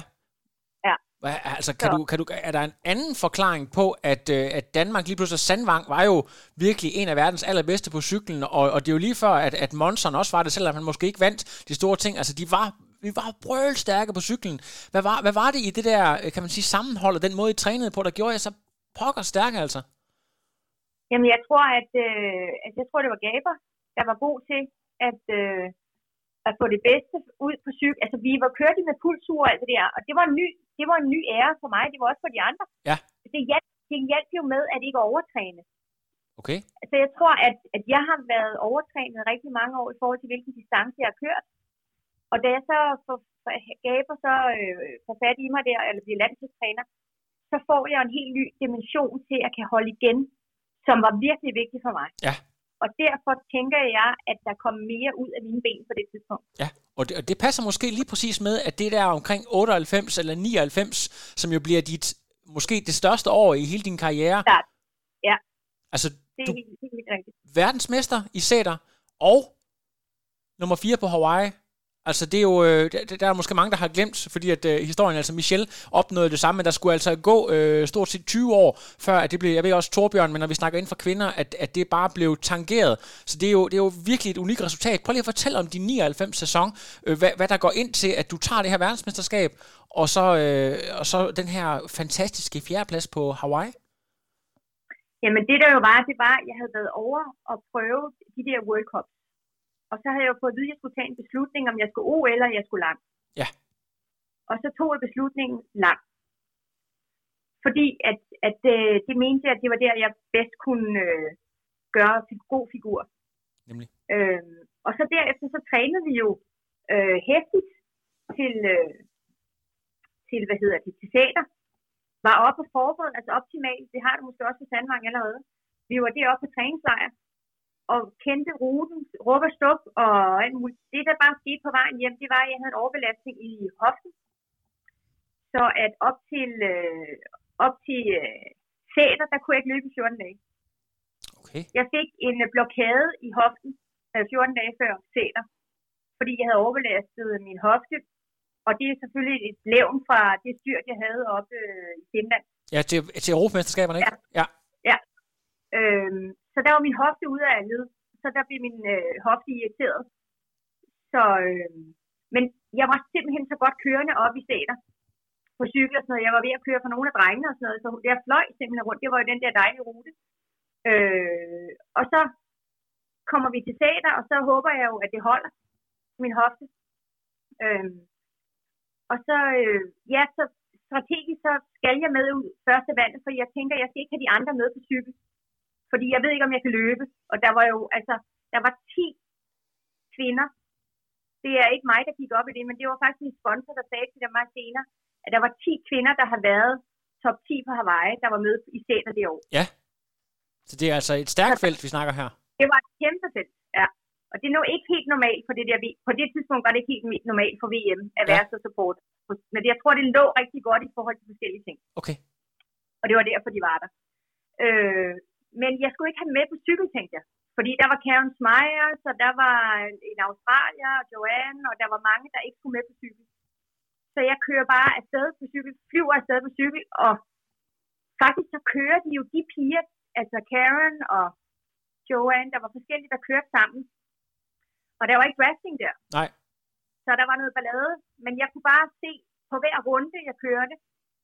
Altså, kan du, kan du, er der en anden forklaring på, at, øh, at Danmark lige pludselig, Sandvang var jo virkelig en af verdens allerbedste på cyklen, og, og det er jo lige før, at, at Monson også var det, selvom han måske ikke vandt de store ting. Altså, de var, vi var brølstærke på cyklen. Hvad var, hvad var det i det der, øh, kan man sige, sammenhold og den måde, I trænede på, der gjorde jer så pokker stærke, altså? Jamen, jeg tror, at, øh, at jeg tror, det var Gaber, der var god til at, øh, at få det bedste ud på cykel. Altså, vi var kørt med pulsur og alt det der, og det var en ny, det var en ny ære for mig, det var også for de andre. Ja. Det hjalp, det hjalp jo med, at ikke overtræne. Okay. Altså, jeg tror, at, at jeg har været overtrænet rigtig mange år i forhold til, hvilken distance jeg har kørt. Og da jeg så får, får gaber så øh, får fat i mig der, eller bliver landstræner, så får jeg en helt ny dimension til, at jeg kan holde igen, som var virkelig vigtig for mig. Ja. Og derfor tænker jeg, at der kom mere ud af mine ben på det tidspunkt. Ja, og det, og det passer måske lige præcis med, at det der omkring 98 eller 99, som jo bliver dit, måske det største år i hele din karriere. Klart. Ja. Altså, Det er du, helt, helt, helt rigtigt. verdensmester i sætter, og nummer 4 på Hawaii. Altså, det er jo, øh, der, der er måske mange, der har glemt, fordi at øh, historien, altså Michel opnåede det samme, men der skulle altså gå øh, stort set 20 år, før at det blev, jeg ved også Torbjørn, men når vi snakker inden for kvinder, at, at det bare blev tangeret. Så det er, jo, det er jo virkelig et unikt resultat. Prøv lige at fortælle om din 99 sæson, øh, hvad, hvad der går ind til, at du tager det her verdensmesterskab, og så, øh, og så den her fantastiske fjerdeplads på Hawaii. Jamen det der jo var, det var, at jeg havde været over og prøve de der World Cups. Og så havde jeg jo fået at vide, at jeg skulle tage en beslutning, om jeg skulle OL eller jeg skulle lang. Ja. Og så tog jeg beslutningen lang. Fordi at, at øh, det mente jeg, at det var der, jeg bedst kunne øh, gøre en god figur. Nemlig. Øhm, og så derefter, så trænede vi jo øh, hæftigt til, øh, til, hvad hedder det, til sæter. Var oppe og forberedt, altså optimalt. Det har du måske også på Sandvang allerede. Vi var deroppe på træningslejr og kendte ruten, råb og stop, og alt muligt. Det, der bare skete på vejen hjem, det var, at jeg havde en overbelastning i hoften. Så at op til, øh, op til øh, sæter, der kunne jeg ikke løbe i 14 dage. Okay. Jeg fik en øh, blokade i hoften øh, 14 dage før sæter, fordi jeg havde overbelastet min hofte. Og det er selvfølgelig et levn fra det styrt, jeg havde oppe øh, i Finland. Ja, til, til Europamesterskaberne, ikke? Ja. Ja. Øhm, så der var min hofte ude af led. Så der blev min øh, hofte irriteret. Så, øh, men jeg var simpelthen så godt kørende op i sæter på cykel og sådan noget. Jeg var ved at køre for nogle af drengene og sådan noget. Så jeg fløj simpelthen rundt. Det var jo den der dejlige rute. Øh, og så kommer vi til sæter, og så håber jeg jo, at det holder min hofte. Øh, og så, øh, ja, så strategisk så skal jeg med ud første vandet, for jeg tænker, jeg skal ikke have de andre med på cykel. Fordi jeg ved ikke, om jeg kan løbe. Og der var jo, altså, der var 10 kvinder. Det er ikke mig, der gik op i det, men det var faktisk min sponsor, der sagde til mig senere, at der var 10 kvinder, der har været top 10 på Hawaii, der var med i sætter det år. Ja. Så det er altså et stærkt felt, vi snakker her. Det var et kæmpe felt, ja. Og det er nu ikke helt normalt for det der. På det tidspunkt var det ikke helt normalt for VM at være ja. så support. Men jeg tror, det lå rigtig godt i forhold til forskellige ting. Okay. Og det var derfor, de var der. Øh, men jeg skulle ikke have med på cykel, tænkte jeg. Fordi der var Karen Smyer, så der var en Australier, Joanne, og der var mange, der ikke skulle med på cykel. Så jeg kører bare afsted på cykel, flyver afsted på cykel, og faktisk så kører de jo de piger, altså Karen og Joanne, der var forskellige, der kørte sammen. Og der var ikke drafting der. Nej. Så der var noget ballade. Men jeg kunne bare se på hver runde, jeg kørte,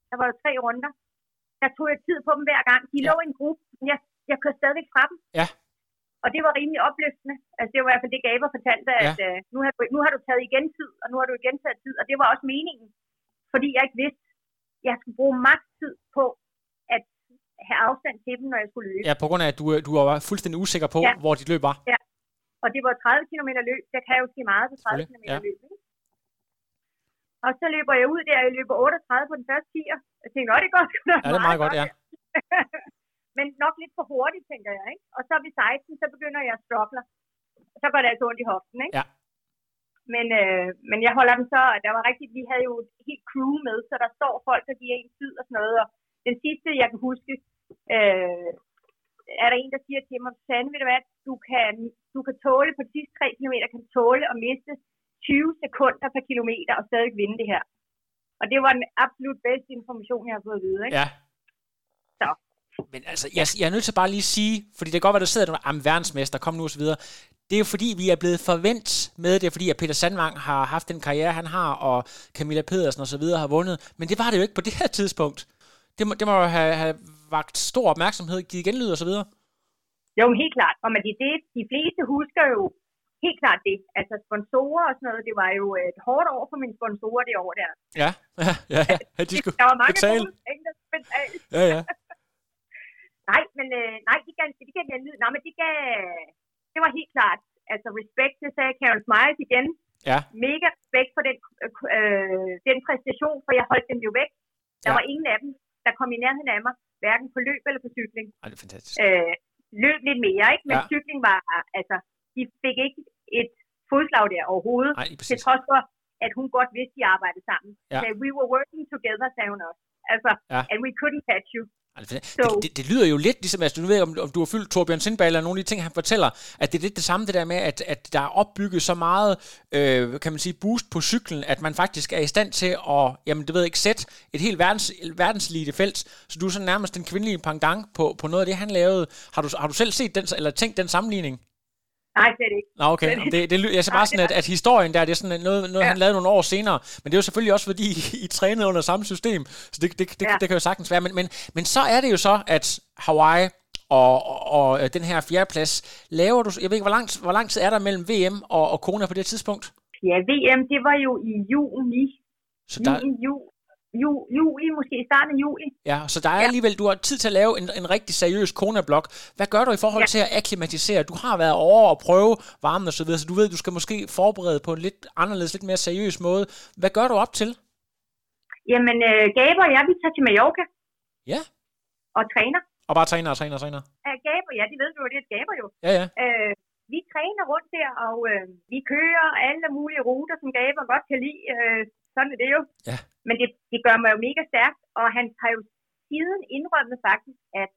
der var jo tre runder, der tog jeg tid på dem hver gang. De ja. lå i en gruppe, men jeg, jeg kørte stadigvæk fra dem. Ja. Og det var rimelig opløftende. Altså det var i hvert fald det, Gaber fortalte, at ja. uh, nu, har du, nu har du taget igen tid, og nu har du igen taget tid. Og det var også meningen, fordi jeg ikke vidste, jeg skulle bruge maks tid på at have afstand til dem, når jeg skulle løbe. Ja, på grund af, at du, du var fuldstændig usikker på, ja. hvor dit løb var. Ja, og det var 30 km løb. Der kan jeg jo ske meget på 30 km ja. løb. Ikke? Og så løber jeg ud der, jeg løber 38 på den første 10'er. Jeg tænkte, det er godt. Det ja, det er meget godt, godt ja. Men nok lidt for hurtigt, tænker jeg. Ikke? Og så ved 16, så begynder jeg at struggle. Så går det altså ondt i hoften. Ikke? Ja. Men, øh, men jeg holder dem så, der var rigtigt, vi havde jo et helt crew med, så der står folk, der giver en tid og sådan noget. Og den sidste, jeg kan huske, øh, er der en, der siger til mig, Sande, ved du hvad, du kan, du kan tåle på de sidste 3 km, kan tåle at miste 20 sekunder per kilometer og stadig vinde det her. Og det var den absolut bedste information, jeg har fået at vide. Ikke? Ja. Men altså, jeg, jeg er nødt til bare lige at sige, fordi det kan godt være, der sidder nogle verdensmester, kom nu og så videre. Det er jo fordi, vi er blevet forvent med det, fordi at Peter Sandvang har haft den karriere, han har, og Camilla Pedersen og så videre har vundet. Men det var det jo ikke på det her tidspunkt. Det må, det må have, have vagt stor opmærksomhed, givet genlyd og så videre. Jo, helt klart. Og men det, det, de fleste husker jo helt klart det. Altså sponsorer og sådan noget, det var jo et hårdt år for mine sponsorer det år der. Ja, ja, ja. ja. De skulle der var mange betale. Gode, penge, der skulle betale. Ja, ja. Nej, men øh, nej, det gav, det gav en lyd. Nej, men det gav, det var helt klart, altså respekt, det sagde Karen Smiles igen. Ja. Mega respekt for den, øh, den præstation, for jeg holdt dem jo væk. Der Ja. var ingen af dem, der kom i nærheden af mig, hverken på løb eller på cykling. Ej, det er fantastisk. Øh, løb lidt mere, ikke? Men Ja. cykling var, altså, de fik ikke et fodslag der overhovedet. Lige til trods for, at hun godt vidste, at de arbejdede sammen. Ja. Så we were working together, sagde hun også. Altså, Ja. and we couldn't catch you. Ej, det, det, det, det, lyder jo lidt ligesom, altså, du ved, om, om du har fyldt Torbjørn Sindberg eller nogle af de ting, han fortæller, at det er lidt det samme, det der med, at, at der er opbygget så meget, øh, kan man sige, boost på cyklen, at man faktisk er i stand til at, jamen, det ved jeg ikke, sætte et helt verdens, verdenselite felt, så du er sådan nærmest den kvindelige pendant på, på noget af det, han lavede. Har du, har du selv set den, eller tænkt den sammenligning? Nej, slet ikke. Nå, okay. Det, det, jeg ser bare sådan, at, at historien der, det er sådan noget, noget Ja. han lavede nogle år senere. Men det er jo selvfølgelig også, fordi I, I trænede under samme system. Så det, det, det, Ja. det kan jo sagtens være. Men, men, men så er det jo så, at Hawaii og, og, og øh, den her fjerdeplads, laver du... Jeg ved ikke, hvor lang, hvor lang tid er der mellem VM og, og Kona på det tidspunkt? Ja, VM, det var jo i juni. Så der, Juni, ju, ju, juli, måske i starten af juli. ja, så der er Ja. alligevel, du har tid til at lave en, en rigtig seriøs Kona-blok. Hvad gør du i forhold Ja. til at akklimatisere? Du har været over og prøve varmen og så videre, så du ved, du skal måske forberede på en lidt anderledes, lidt mere seriøs måde. Hvad gør du op til? Jamen, øh, Gaber og jeg, vi tager til Mallorca Ja. og træner. Og bare træner og træner og træner. Ja, Gaber, ja, de ved jo, det er et Gaber jo. Ja, ja. Øh, vi træner rundt der, og øh, vi kører alle mulige ruter, som Gaber godt kan lide. Øh, sådan er det jo. Ja. Men det, det gør mig jo mega stærkt, og han har jo siden indrømmet faktisk, at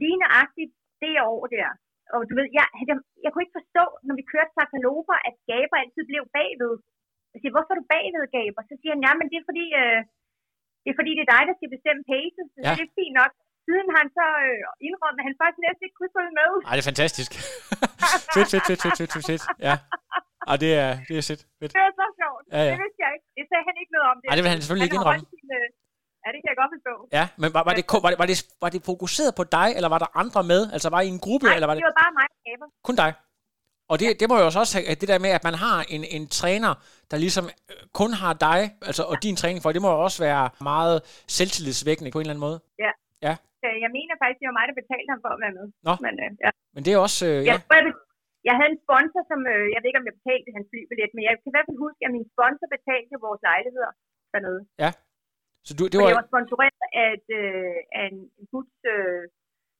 lige nøjagtigt det år der, og du ved, jeg, jeg, jeg kunne ikke forstå, når vi kørte Sakaloba, at Gaber altid blev bagved. Jeg siger, hvorfor er du bagved, Gaber? Så siger han, ja, men det er fordi, øh, det er fordi, det er dig, der skal bestemme pacet. Så Ja. det er fint nok. Siden har han så øh, indrømmet, at han faktisk næsten ikke kunne følge med. Ej, det er fantastisk. fedt, fedt, fedt, fedt, fedt, fedt. Ja. Ej, det er, det er fedt. fedt. Det er så sjovt. Ja, ja. Det vidste jeg ikke. Det sagde han ikke noget om. Det. Ej, det vil han selvfølgelig ikke har indrømme. Sin, øh, ja, det kan jeg godt forstå. Ja, men var, var, det, var, det, var, det, var det fokuseret på dig, eller var der andre med? Altså var I en gruppe, Nej, eller var det det var bare mig, gaber. kun dig? Og det, det må jo også have, at det der med, at man har en, en træner, der ligesom øh, kun har dig, altså, og din træning for, det må jo også være meget selvtillidsvækkende på en eller anden måde. Så jeg mener faktisk, det var mig, der betalte ham for at være med. Nå. Men, øh, ja. Men det er også, øh, Jeg, ja, tror, jeg, jeg havde en sponsor, som, øh, jeg ved ikke, om jeg betalte hans flybillet, men jeg kan i hvert fald huske, at min sponsor betalte vores lejligheder dernede. Så du, det var... var... jeg var sponsoreret af, et, øh, af en, en gut, øh,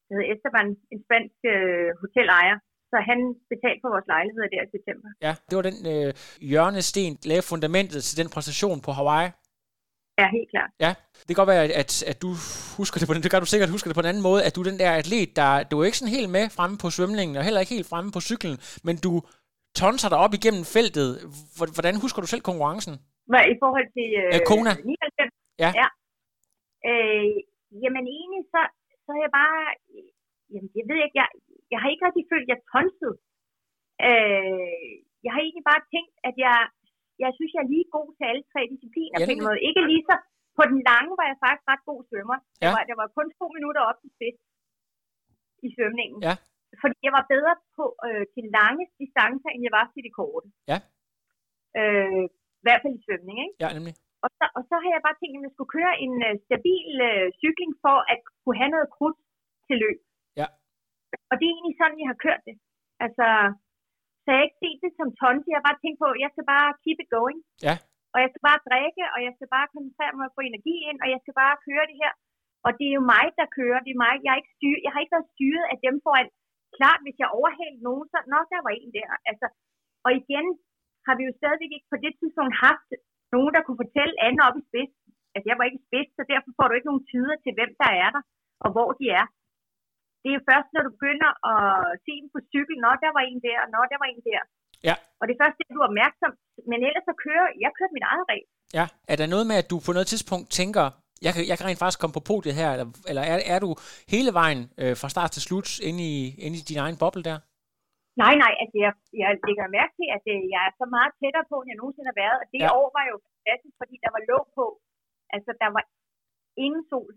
der hedder Esteban, en spansk øh, hotelejer. Så han betalte for vores lejlighed der i september. Ja, det var den øh, hjørnesten, der lavede fundamentet til den præstation på Hawaii. Ja, helt klart. Ja, det kan godt være, at, at du husker det på den, det kan du sikkert huske det på en anden måde, at du er den der atlet, der, du er ikke sådan helt med fremme på svømningen, og heller ikke helt fremme på cyklen, men du tonser dig op igennem feltet. Hvordan husker du selv konkurrencen? Hvad, I forhold til øh, øh, Kona? 99? Ja. ja. Øh, jamen egentlig, så, så er jeg bare, jamen jeg ved ikke, jeg, jeg har ikke rigtig følt, at jeg tonsede. Øh, jeg har egentlig bare tænkt, at jeg, jeg synes, jeg er lige god til alle tre discipliner ja, på en måde. Ikke lige så, på den lange var jeg faktisk ret god svømmer. Ja. Der, var, der var kun to minutter op til spids i svømningen. Ja. Fordi jeg var bedre på øh, til lange distancer, end jeg var til de korte. Ja. Øh, I hvert fald i svømning, ikke? Ja, nemlig. Og så, og så har jeg bare tænkt, at jeg skulle køre en uh, stabil uh, cykling for at kunne have noget krudt til løb. Ja. Og det er egentlig sådan, jeg har kørt det. Altså, så jeg har ikke set det som tonse. Jeg har bare tænkt på, at jeg skal bare keep it going. Ja. Og jeg skal bare drikke, og jeg skal bare koncentrere mig på energi ind, og jeg skal bare køre det her. Og det er jo mig, der kører. Det er mig. Jeg, er ikke styr, jeg har ikke været styret af dem foran. Klart, hvis jeg overhældte nogen, så nok der var en der. Altså, og igen har vi jo stadigvæk ikke på det tidspunkt haft nogen, der kunne fortælle anden op i spids. Altså, jeg var ikke spids, så derfor får du ikke nogen tider til, hvem der er der, og hvor de er. Det er først, når du begynder at se dem på cykel, når der var en der, og når der var en der. Ja. Og det er først, det du er opmærksom. Men ellers så kører jeg kører mit eget ræs. Ja. Er der noget med, at du på noget tidspunkt tænker, jeg kan, jeg kan rent faktisk komme på podiet her, eller, eller er, er du hele vejen øh, fra start til slut inde i, inde i din egen boble der? Nej, nej, altså jeg, jeg lægger mærke til, at øh, jeg er så meget tættere på, end jeg nogensinde har været. Og det ja. år var jo fantastisk, fordi der var låg på. Altså, der var ingen sol.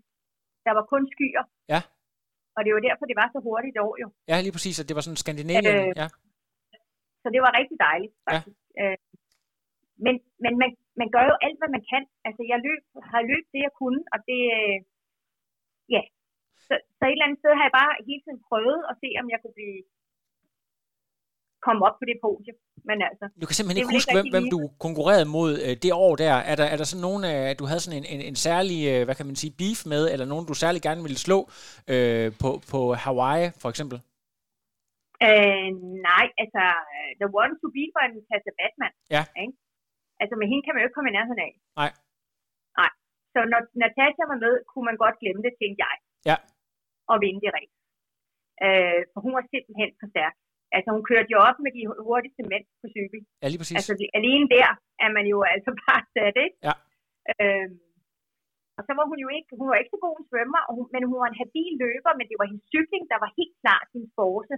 Der var kun skyer. Ja. Og det var derfor, det var så hurtigt år jo. Ja, lige præcis, at det var sådan Skandinavien. Øh, ja. Så det var rigtig dejligt, faktisk. Ja. Øh, men men man, man gør jo alt, hvad man kan. Altså, jeg løb, har løbet det, jeg kunne, og det... Øh, ja. Så, så et eller andet sted har jeg bare hele tiden prøvet at se, om jeg kunne blive komme op på det podium. Men altså, Du kan simpelthen ikke huske, ikke hvem, hvem du konkurrerede mod øh, det år der. Er der, er der sådan nogen, øh, at du havde sådan en, en, en særlig, øh, hvad kan man sige, beef med, eller nogen, du særlig gerne ville slå øh, på, på Hawaii, for eksempel? Øh, nej, altså, The One to Beat var en Tassa Batman. Ja. Ikke? Altså, med hende kan man jo ikke komme i nærheden af. Nej. Nej. Så når Natasha var med, kunne man godt glemme det, tænkte jeg. Ja. Og vinde det rigtigt. Øh, for hun var simpelthen for stærk. Altså, hun kørte jo op med de hurtigste mænd på cykel. Ja, lige præcis. Altså, det, alene der er man jo altså bare sat, ikke? Ja. Øhm, og så var hun jo ikke, hun var ikke så god en svømmer, og hun, men hun var en habil løber, men det var hendes cykling, der var helt klart sin force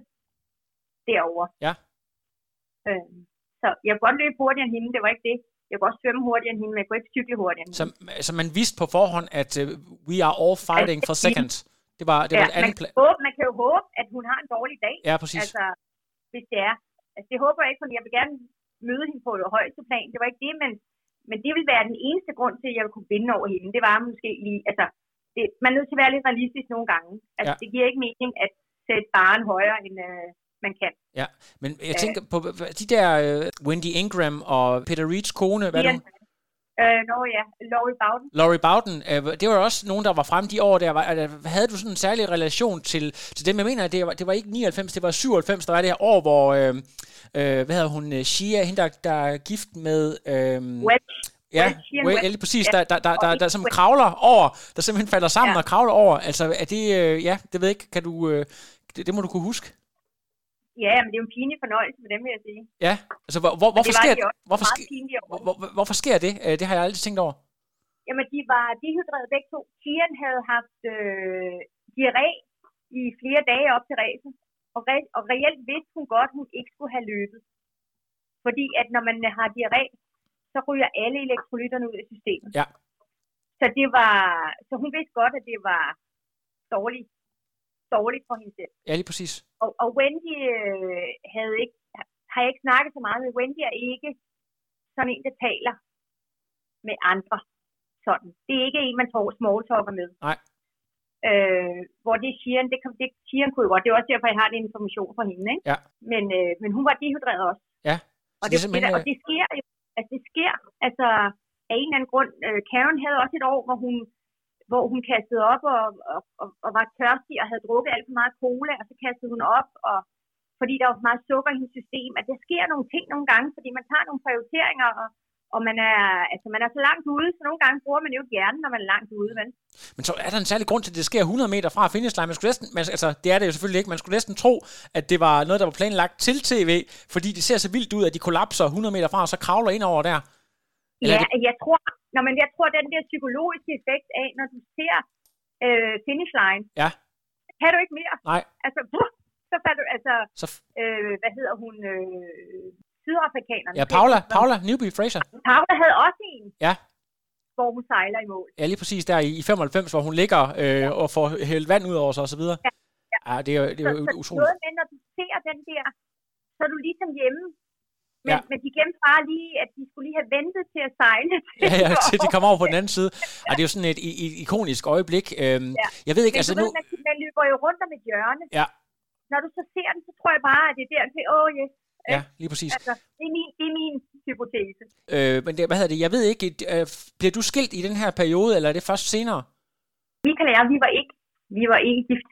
derovre. Ja. Øhm, så jeg kunne godt løbe hurtigere end hende, det var ikke det. Jeg kunne også svømme hurtigere end hende, men jeg kunne ikke cykle hurtigere end hende. Så, så man vidste på forhånd, at uh, we are all fighting for second. Det var, det var ja, et andet man, pla- kan håbe, man kan jo håbe, at hun har en dårlig dag. Ja, præcis. Altså, hvis det er. Altså, det håber jeg ikke, fordi jeg vil gerne møde hende på det højeste plan. Det var ikke det, men, men det vil være den eneste grund til, at jeg kunne vinde over hende. Det var måske lige, altså, det, man er nødt til at være lidt realistisk nogle gange. Altså, Ja. det giver ikke mening at sætte baren højere, end øh, man kan. Ja, men jeg tænker på de der uh, Wendy Ingram og Peter Reeds kone, hvad er det? Øh, nå ja, Laurie Bowden. Laurie Bowden, øh, det var også nogen, der var frem de år der. Var, havde du sådan en særlig relation til, til dem? Jeg mener, at det var, det var ikke 99, det var 97, der var det her år, hvor, øh, øh, hvad hedder hun, øh, Shia, hende der, der er gift med... Øh, Wedge. Ja, Wedge, ja, lige præcis, Ja. der, der, der, der, ikke der som kravler over, der simpelthen falder sammen Ja. og kravler over. Altså, er det, øh, ja, det ved jeg ikke, kan du, øh, det, det må du kunne huske. Ja, men det er jo en pinlig fornøjelse for dem, vil jeg sige. Ja, altså, hvor, hvor, hvorfor, sker, de hvorfor, meget sker, hvor, hvor, hvorfor sker det? Øh, Det har jeg aldrig tænkt over. Jamen, de var dehydreret begge to. Kian havde haft øh, diarré i flere dage op til ræsen, og, re- og reelt vidste hun godt, hun ikke skulle have løbet. Fordi at når man har diarré, så ryger alle elektrolytterne ud af systemet. Ja. Så det var, så hun vidste godt, at det var dårligt, dårligt for hende selv. Ja, lige præcis. Og, og Wendy øh, havde ikke, har jeg ikke snakket så meget med. Wendy er ikke sådan en, der taler med andre. Sådan. Det er ikke en, man tror small talker med. Nej. Øh, hvor det Shian, det, kom- det Shian kunne jo godt. Det er også derfor, jeg har den information fra hende. Ikke? Ja. Men, øh, men hun var dehydreret også. Ja, Og det, det simpelthen... og det sker jo. Altså, det sker. Altså, af en eller anden grund, øh, Karen havde også et år, hvor hun, hvor hun kastede op og, og, og, og var tørstig og havde drukket alt for meget cola, og så kastede hun op, og fordi der var for meget sukker i hendes system, at der sker nogle ting nogle gange, fordi man tager nogle prioriteringer, og, og man er, altså man er så langt ude, så nogle gange bruger man jo ikke hjernen, når man er langt ude, vel? Men så er der en særlig grund til, at det sker 100 meter fra finishline. Man skulle næsten, man, altså, det er det jo selvfølgelig ikke. Man skulle næsten tro, at det var noget, der var planlagt til tv, fordi det ser så vildt ud, at de kollapser 100 meter fra, og så kravler ind over der. Eller ja, det... jeg tror, når men jeg tror, den der psykologiske effekt af, når du ser øh, finish line, ja. kan du ikke mere. Nej. Altså, puh, så falder du, altså, så... øh, hvad hedder hun, øh, sydafrikanerne. Ja, Paula, Paula Newby Fraser. Paula havde også en. Ja. Hvor hun sejler i mål. Ja, lige præcis der i 95, hvor hun ligger øh, og får hældt vand ud over sig og så videre. Ja, ja. ja det er, det er så, utroligt. Noget med, når du ser den der, så er du ligesom hjemme. Men, ja. men de glemte bare lige, at de skulle lige have ventet til at sejle. Til ja, ja, til de kommer over på den anden side. Ja. det er jo sådan et, et, ikonisk øjeblik. Øhm, ja. Jeg ved ikke, men altså nu... nu... Ved, man løber jo rundt om et hjørne. Ja. Når du så ser den, så tror jeg bare, at det er der til, åh, oh, yes, Ja, lige præcis. Altså, det er min, det er min hypotese. Øh, men det, hvad hedder det, jeg ved ikke, øh, bliver du skilt i den her periode, eller er det først senere? Michael og jeg, vi var ikke, vi var ikke gift.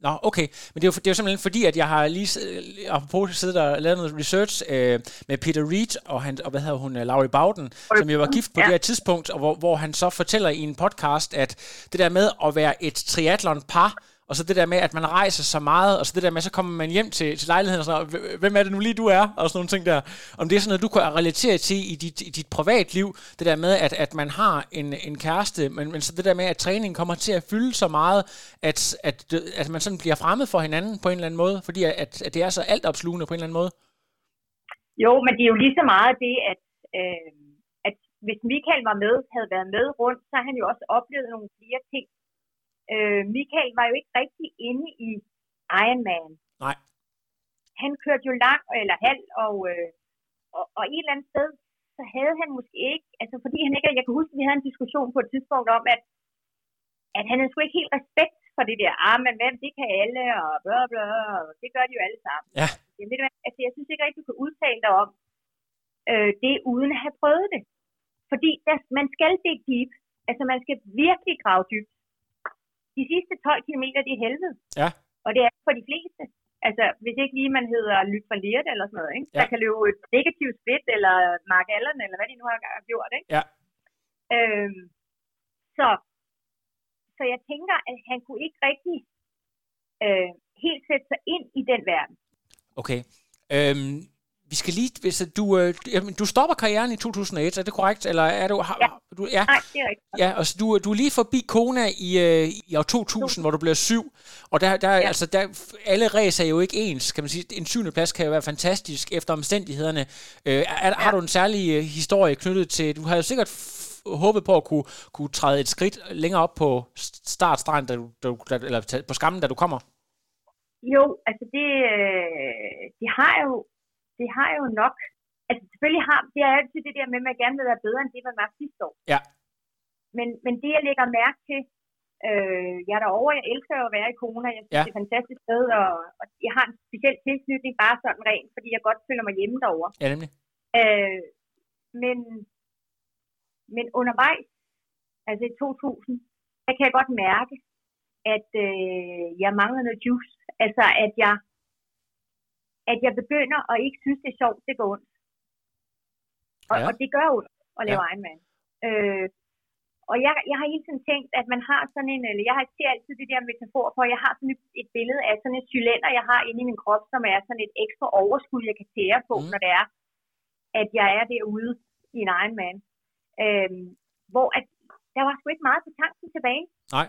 Nå, okay. Men det er, jo, det er jo simpelthen fordi, at jeg har lige, apropos siddet og lavet noget research øh, med Peter Reed og, han, og hvad hedder hun, Laurie Bowden, som jo var gift på ja. det her tidspunkt, og hvor, hvor han så fortæller i en podcast, at det der med at være et triathlon-par, og så det der med, at man rejser så meget, og så det der med, så kommer man hjem til, til lejligheden og sådan hvem er det nu lige, du er? Og sådan nogle ting der. Om det er sådan noget, du kan relatere til i dit, i dit privatliv, det der med, at, at man har en, en kæreste, men, men så det der med, at træningen kommer til at fylde så meget, at, at, at man sådan bliver fremmed for hinanden på en eller anden måde, fordi at, at det er så altopslugende på en eller anden måde. Jo, men det er jo lige så meget det, at, øh, at hvis Michael var med, havde været med rundt, så har han jo også oplevet nogle flere ting, Øh, Michael var jo ikke rigtig inde i Ironman. Nej. Han kørte jo lang eller halv, og, øh, og, og et eller andet sted, så havde han måske ikke, altså fordi han ikke, jeg kan huske, at vi havde en diskussion på et tidspunkt om, at, at han havde sgu ikke helt respekt for det der, ah, men hvem, det kan alle, og bla bla, og det gør de jo alle sammen. Ja. Altså, jeg synes ikke rigtig, du kan udtale dig om øh, det, uden at have prøvet det. Fordi der, man skal det deep, altså man skal virkelig grave dybt de sidste 12 km, det er helvede. Ja. Og det er for de fleste. Altså, hvis ikke lige man hedder Lyt for Liert eller sådan noget, ikke? Ja. Der kan løbe et negativt split, eller Mark Allen, eller hvad de nu har gjort, ikke? Ja. Øhm, så, så jeg tænker, at han kunne ikke rigtig øh, helt sætte sig ind i den verden. Okay. Øhm, vi skal lige, hvis du, øh, du stopper karrieren i 2001, er det korrekt? Eller er du, har, ja. Du, ja. Nej, det er rigtigt. Ja, altså du, du er lige forbi Kona i, øh, i år 2000, hvor du bliver syv. Og der, der, ja. altså, der, alle racer er jo ikke ens, kan man sige. En syvende plads kan jo være fantastisk efter omstændighederne. Øh, er, ja. Har du en særlig øh, historie knyttet til, du har jo sikkert håbet på at kunne, kunne træde et skridt længere op på startstregen, da du, da eller på skammen, da du kommer? Jo, altså det, øh, det har jo det har jo nok, altså selvfølgelig har, det er altid det der med, at man gerne vil være bedre end det, man var sidste år. Ja. Men, men det, jeg lægger mærke til, øh, jeg er derovre, jeg elsker at være i Kona, jeg synes, ja. det er et fantastisk sted, og, og jeg har en speciel tilknytning, bare sådan rent, fordi jeg godt føler mig hjemme derovre. Ja, nemlig. Øh, men, men undervejs, altså i 2000, der kan jeg godt mærke, at øh, jeg mangler noget juice. Altså, at jeg at jeg begynder at ikke synes, det er sjovt, det går ondt. Og, ja. og det gør ondt at lave ja. Ironman. Øh, og jeg, jeg har hele tiden tænkt, at man har sådan en, eller jeg har ser altid det der metafor for, at jeg har sådan et, et billede af sådan et cylinder, jeg har inde i min krop, som er sådan et ekstra overskud, jeg kan tære på, mm. når det er, at jeg er derude i en Ironman. Øh, hvor at, der var sgu ikke meget på tanken tilbage. Nej.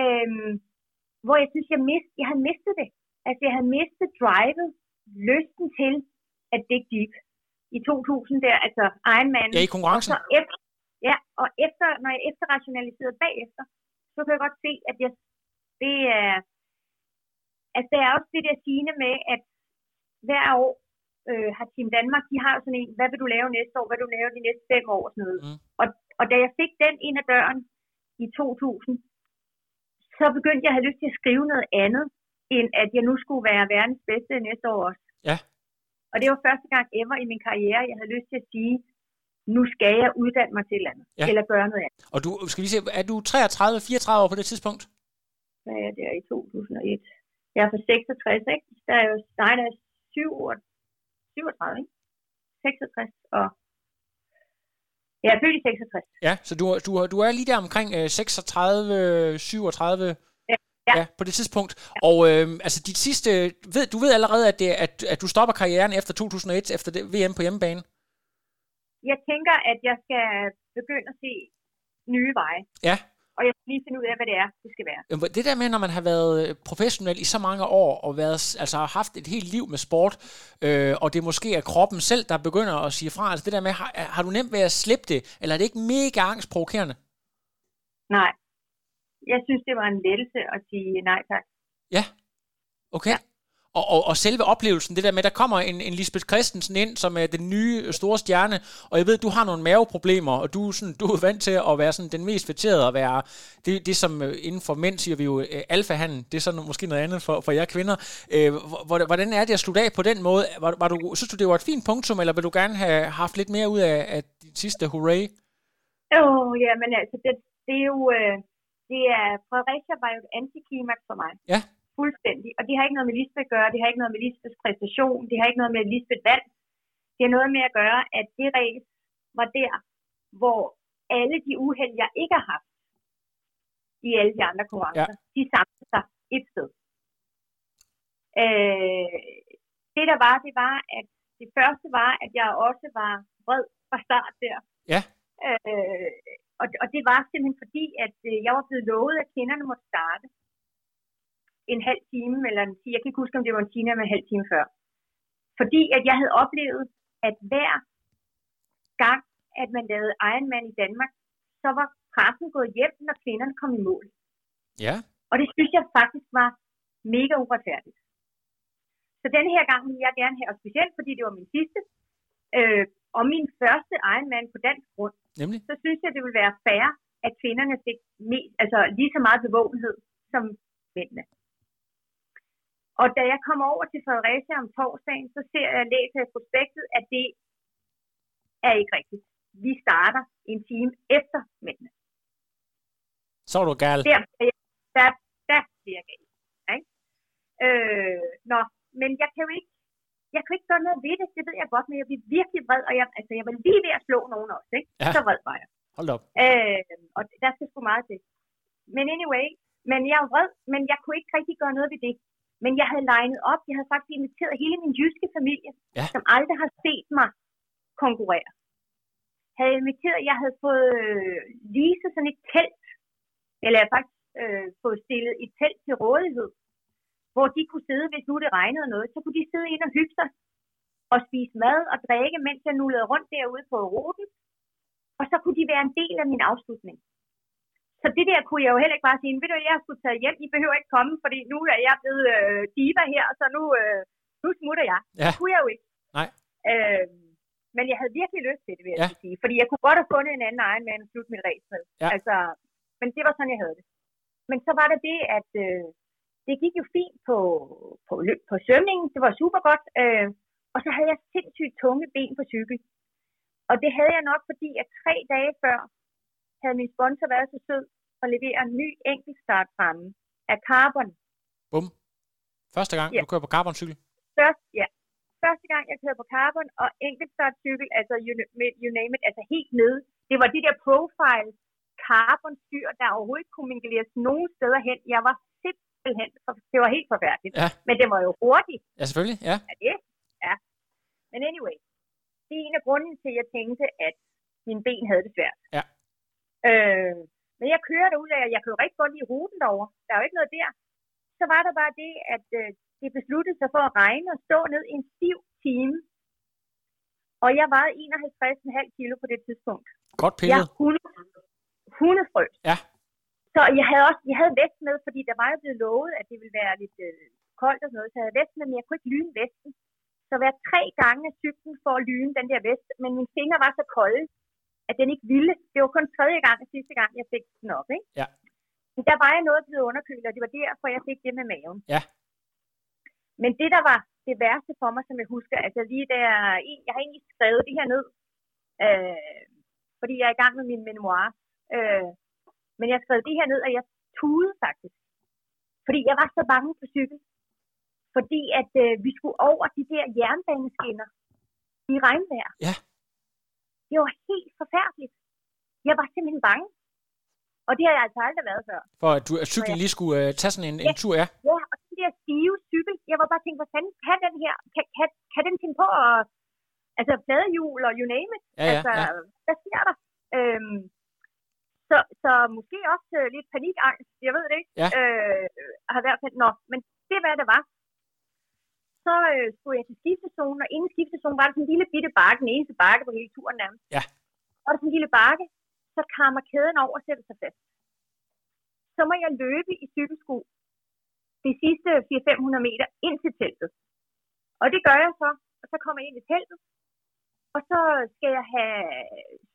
Øh, hvor jeg synes, jeg, mist, jeg havde mistet det. Altså, jeg havde mistet drivet, lysten til at dig deep i 2000 der, altså Ironman. Ja, i konkurrencen. Og efter, ja, og efter, når jeg efterrationaliserede bagefter, så kan jeg godt se, at jeg, det er, altså det er også det der sigende med, at hver år øh, har Team Danmark, de har sådan en, hvad vil du lave næste år, hvad vil du lave de næste fem år og sådan noget. Mm. Og, og da jeg fik den ind ad døren i 2000, så begyndte jeg at have lyst til at skrive noget andet, end at jeg nu skulle være verdens bedste næste år også. Ja. Og det var første gang ever i min karriere, jeg havde lyst til at sige, nu skal jeg uddanne mig til et eller andet, Ja. ja. eller gøre noget andet. Og du, skal vi se, er du 33, 34 år på det tidspunkt? Hvad er det i 2001? Jeg er fra 66, ikke? Der er jo, nej, der er 7 år, 37, ikke? 66 og... Jeg er født i 66. Ja, så du, du, du er lige der omkring øh, 36, 37 Ja. ja, på det tidspunkt. Og øh, altså dit sidste, ved, du ved allerede, at, det, at, at du stopper karrieren efter 2001, efter det VM på hjemmebane. Jeg tænker, at jeg skal begynde at se nye veje. Ja. Og jeg skal lige finde ud af, hvad det er, det skal være. Det der med, når man har været øh, professionel i så mange år, og været, altså har haft et helt liv med sport, øh, og det måske er kroppen selv, der begynder at sige fra, altså det der med, har, har du nemt ved at slippe det, eller er det ikke mega angstprovokerende? Nej. Jeg synes, det var en lettelse at sige nej tak. Ja, okay. Ja. Og, og, og selve oplevelsen, det der med, der kommer en, en Lisbeth Christensen ind, som er den nye store stjerne, og jeg ved, du har nogle maveproblemer, og du er, sådan, du er vant til at være sådan den mest fætterede, og være det, det som øh, inden for mænd siger vi jo øh, alfahanden, det er sådan måske noget andet for, for jer kvinder. Øh, hvor- hvordan er det at slutte af på den måde? Var, var du, synes du, det var et fint punktum, eller vil du gerne have haft lidt mere ud af, af dit sidste hurray? Åh, oh, ja, men altså, det, det er jo... Øh, det er, Fredericia var jo et antiklimaks for mig. Ja. Fuldstændig. Og det har ikke noget med Lisbeth at gøre, det har ikke noget med Lisbeths præstation, det har ikke noget med Lisbeth valg. Det har noget med at gøre, at det race var der, hvor alle de uheld, jeg ikke har haft i alle de andre konkurrencer, ja. de samlede sig et sted. Øh, det der var, det var, at det første var, at jeg også var vred fra start der. Ja. Øh, og, og det var simpelthen fordi, at øh, jeg var blevet lovet, at kvinderne måtte starte en halv time, eller en, jeg kan ikke huske, om det var en time eller en halv time før. Fordi at jeg havde oplevet, at hver gang, at man lavede Ironman i Danmark, så var pressen gået hjem, når kvinderne kom i mål. Ja. Og det synes jeg faktisk var mega uretfærdigt. Så denne her gang ville jeg gerne have, og specielt fordi det var min sidste, øh, og min første Ironman på dansk grund, Nemlig? så synes jeg, det ville være fair, at kvinderne fik mest, altså lige så meget bevågenhed som mændene. Og da jeg kommer over til Fredericia om torsdagen, så ser jeg læser i prospektet, at det er ikke rigtigt. Vi starter en time efter mændene. Så er du gal. Der, der, der bliver jeg gal. Ikke? Øh, nå, men jeg kan jo ikke, jeg kan ikke gøre noget ved det, det ved jeg godt, men jeg bliver virkelig vred, og jeg, altså, jeg var lige ved at slå nogen også, ikke? Ja. Så vred var jeg. Hold op. Øh, og der skal sgu meget til. Men anyway, men jeg jo vred, men jeg kunne ikke rigtig gøre noget ved det. Men jeg havde legnet op, jeg havde faktisk inviteret hele min jyske familie, Ja. som aldrig har set mig konkurrere. Havde inviteret, jeg havde fået øh, leaset sådan et telt, eller jeg havde faktisk øh, fået stillet et telt til rådighed, hvor de kunne sidde, hvis nu det regnede noget, så kunne de sidde ind og hygge sig og spise mad og drikke, mens jeg nullede rundt derude på ruten. Og så kunne de være en del af min afslutning. Så det der kunne jeg jo heller ikke bare sige, ved du, jeg skulle tage hjem, I behøver ikke komme, fordi nu er jeg blevet øh, diva her, så nu, øh, nu smutter jeg. Ja. Det kunne jeg jo ikke. Nej. Øh, men jeg havde virkelig lyst til det, vil jeg Ja. sige. Fordi jeg kunne godt have fundet en anden egen med at slutte mit race med. Ja. Altså, men det var sådan, jeg havde det. Men så var det det, at øh, det gik jo fint på, på, løb, på svømningen. Det var super godt. Øh, og så havde jeg sindssygt tunge ben på cykel. Og det havde jeg nok, fordi at tre dage før havde min sponsor været så sød at levere en ny enkeltstart fremme af carbon. Bum. Første gang, Ja. du kører på carboncykel. Først, ja. Første gang, jeg kørte på carbon og enkeltstartcykel, altså you, you name it, altså helt nede. Det var de der profile carbon styr, der overhovedet ikke kunne mingleres nogen steder hen. Jeg var simpelthen, det var helt forfærdeligt. Ja. Men det var jo hurtigt. Ja, selvfølgelig. Ja. Ja, det. Ja. Men anyway, det er en af grunden til, at jeg tænkte, at mine ben havde det svært. Ja. Øh, men jeg kører derud af, og jeg kan jo rigtig godt lide ruten derover. Der er jo ikke noget der. Så var der bare det, at øh, det besluttede sig for at regne og stå ned i en stiv time. Og jeg vejede 51,5 kilo på det tidspunkt. Godt Jeg pillet. er 100, 100 frøs. Ja. Så jeg havde også jeg havde vest med, fordi der var jo blevet lovet, at det ville være lidt øh, koldt og sådan noget, så jeg havde vest med, men jeg kunne ikke lyne vesten. Så hver tre gange af cyklen for at lyne den der vest, men mine fingre var så kolde, at den ikke ville. Det var kun tredje gang og sidste gang, jeg fik den op, ikke? Ja. Men der var jeg noget blevet underkølet, og det var derfor, jeg fik det med maven. Ja. Men det, der var det værste for mig, som jeg husker, altså lige der, jeg har egentlig skrevet det her ned, Øh, fordi jeg er i gang med min memoir. Øh, men jeg skrev det her ned, og jeg tudede faktisk. Fordi jeg var så bange på cykel. Fordi at øh, vi skulle over de der jernbaneskinner i regnvejr. Ja. Det var helt forfærdeligt. Jeg var simpelthen bange. Og det har jeg altså aldrig været før. For at, du, at cyklen lige skulle uh, tage sådan en, en tur, ja. Ja, og den der stive cykel, jeg var bare tænkt, fanden kan den her, kan, kan, kan den finde på at, altså fladehjul og you name it, Ja, ja, altså, ja. hvad sker der? Øhm, så, så måske også øh, lidt panikangst, jeg ved det ikke, Ja. øh, har i hvert fald, nå, men det er hvad det var. Så øh, skulle jeg til skiftezonen, og inden skiftezonen var der sådan en lille bitte bakke, den eneste bakke på hele turen nærmest. Ja. Og der er sådan en lille bakke, så kammer kæden over og sætter sig fast. Så må jeg løbe i cykelsko de sidste 400-500 meter ind til teltet. Og det gør jeg så, og så kommer jeg ind i teltet, og så skal jeg have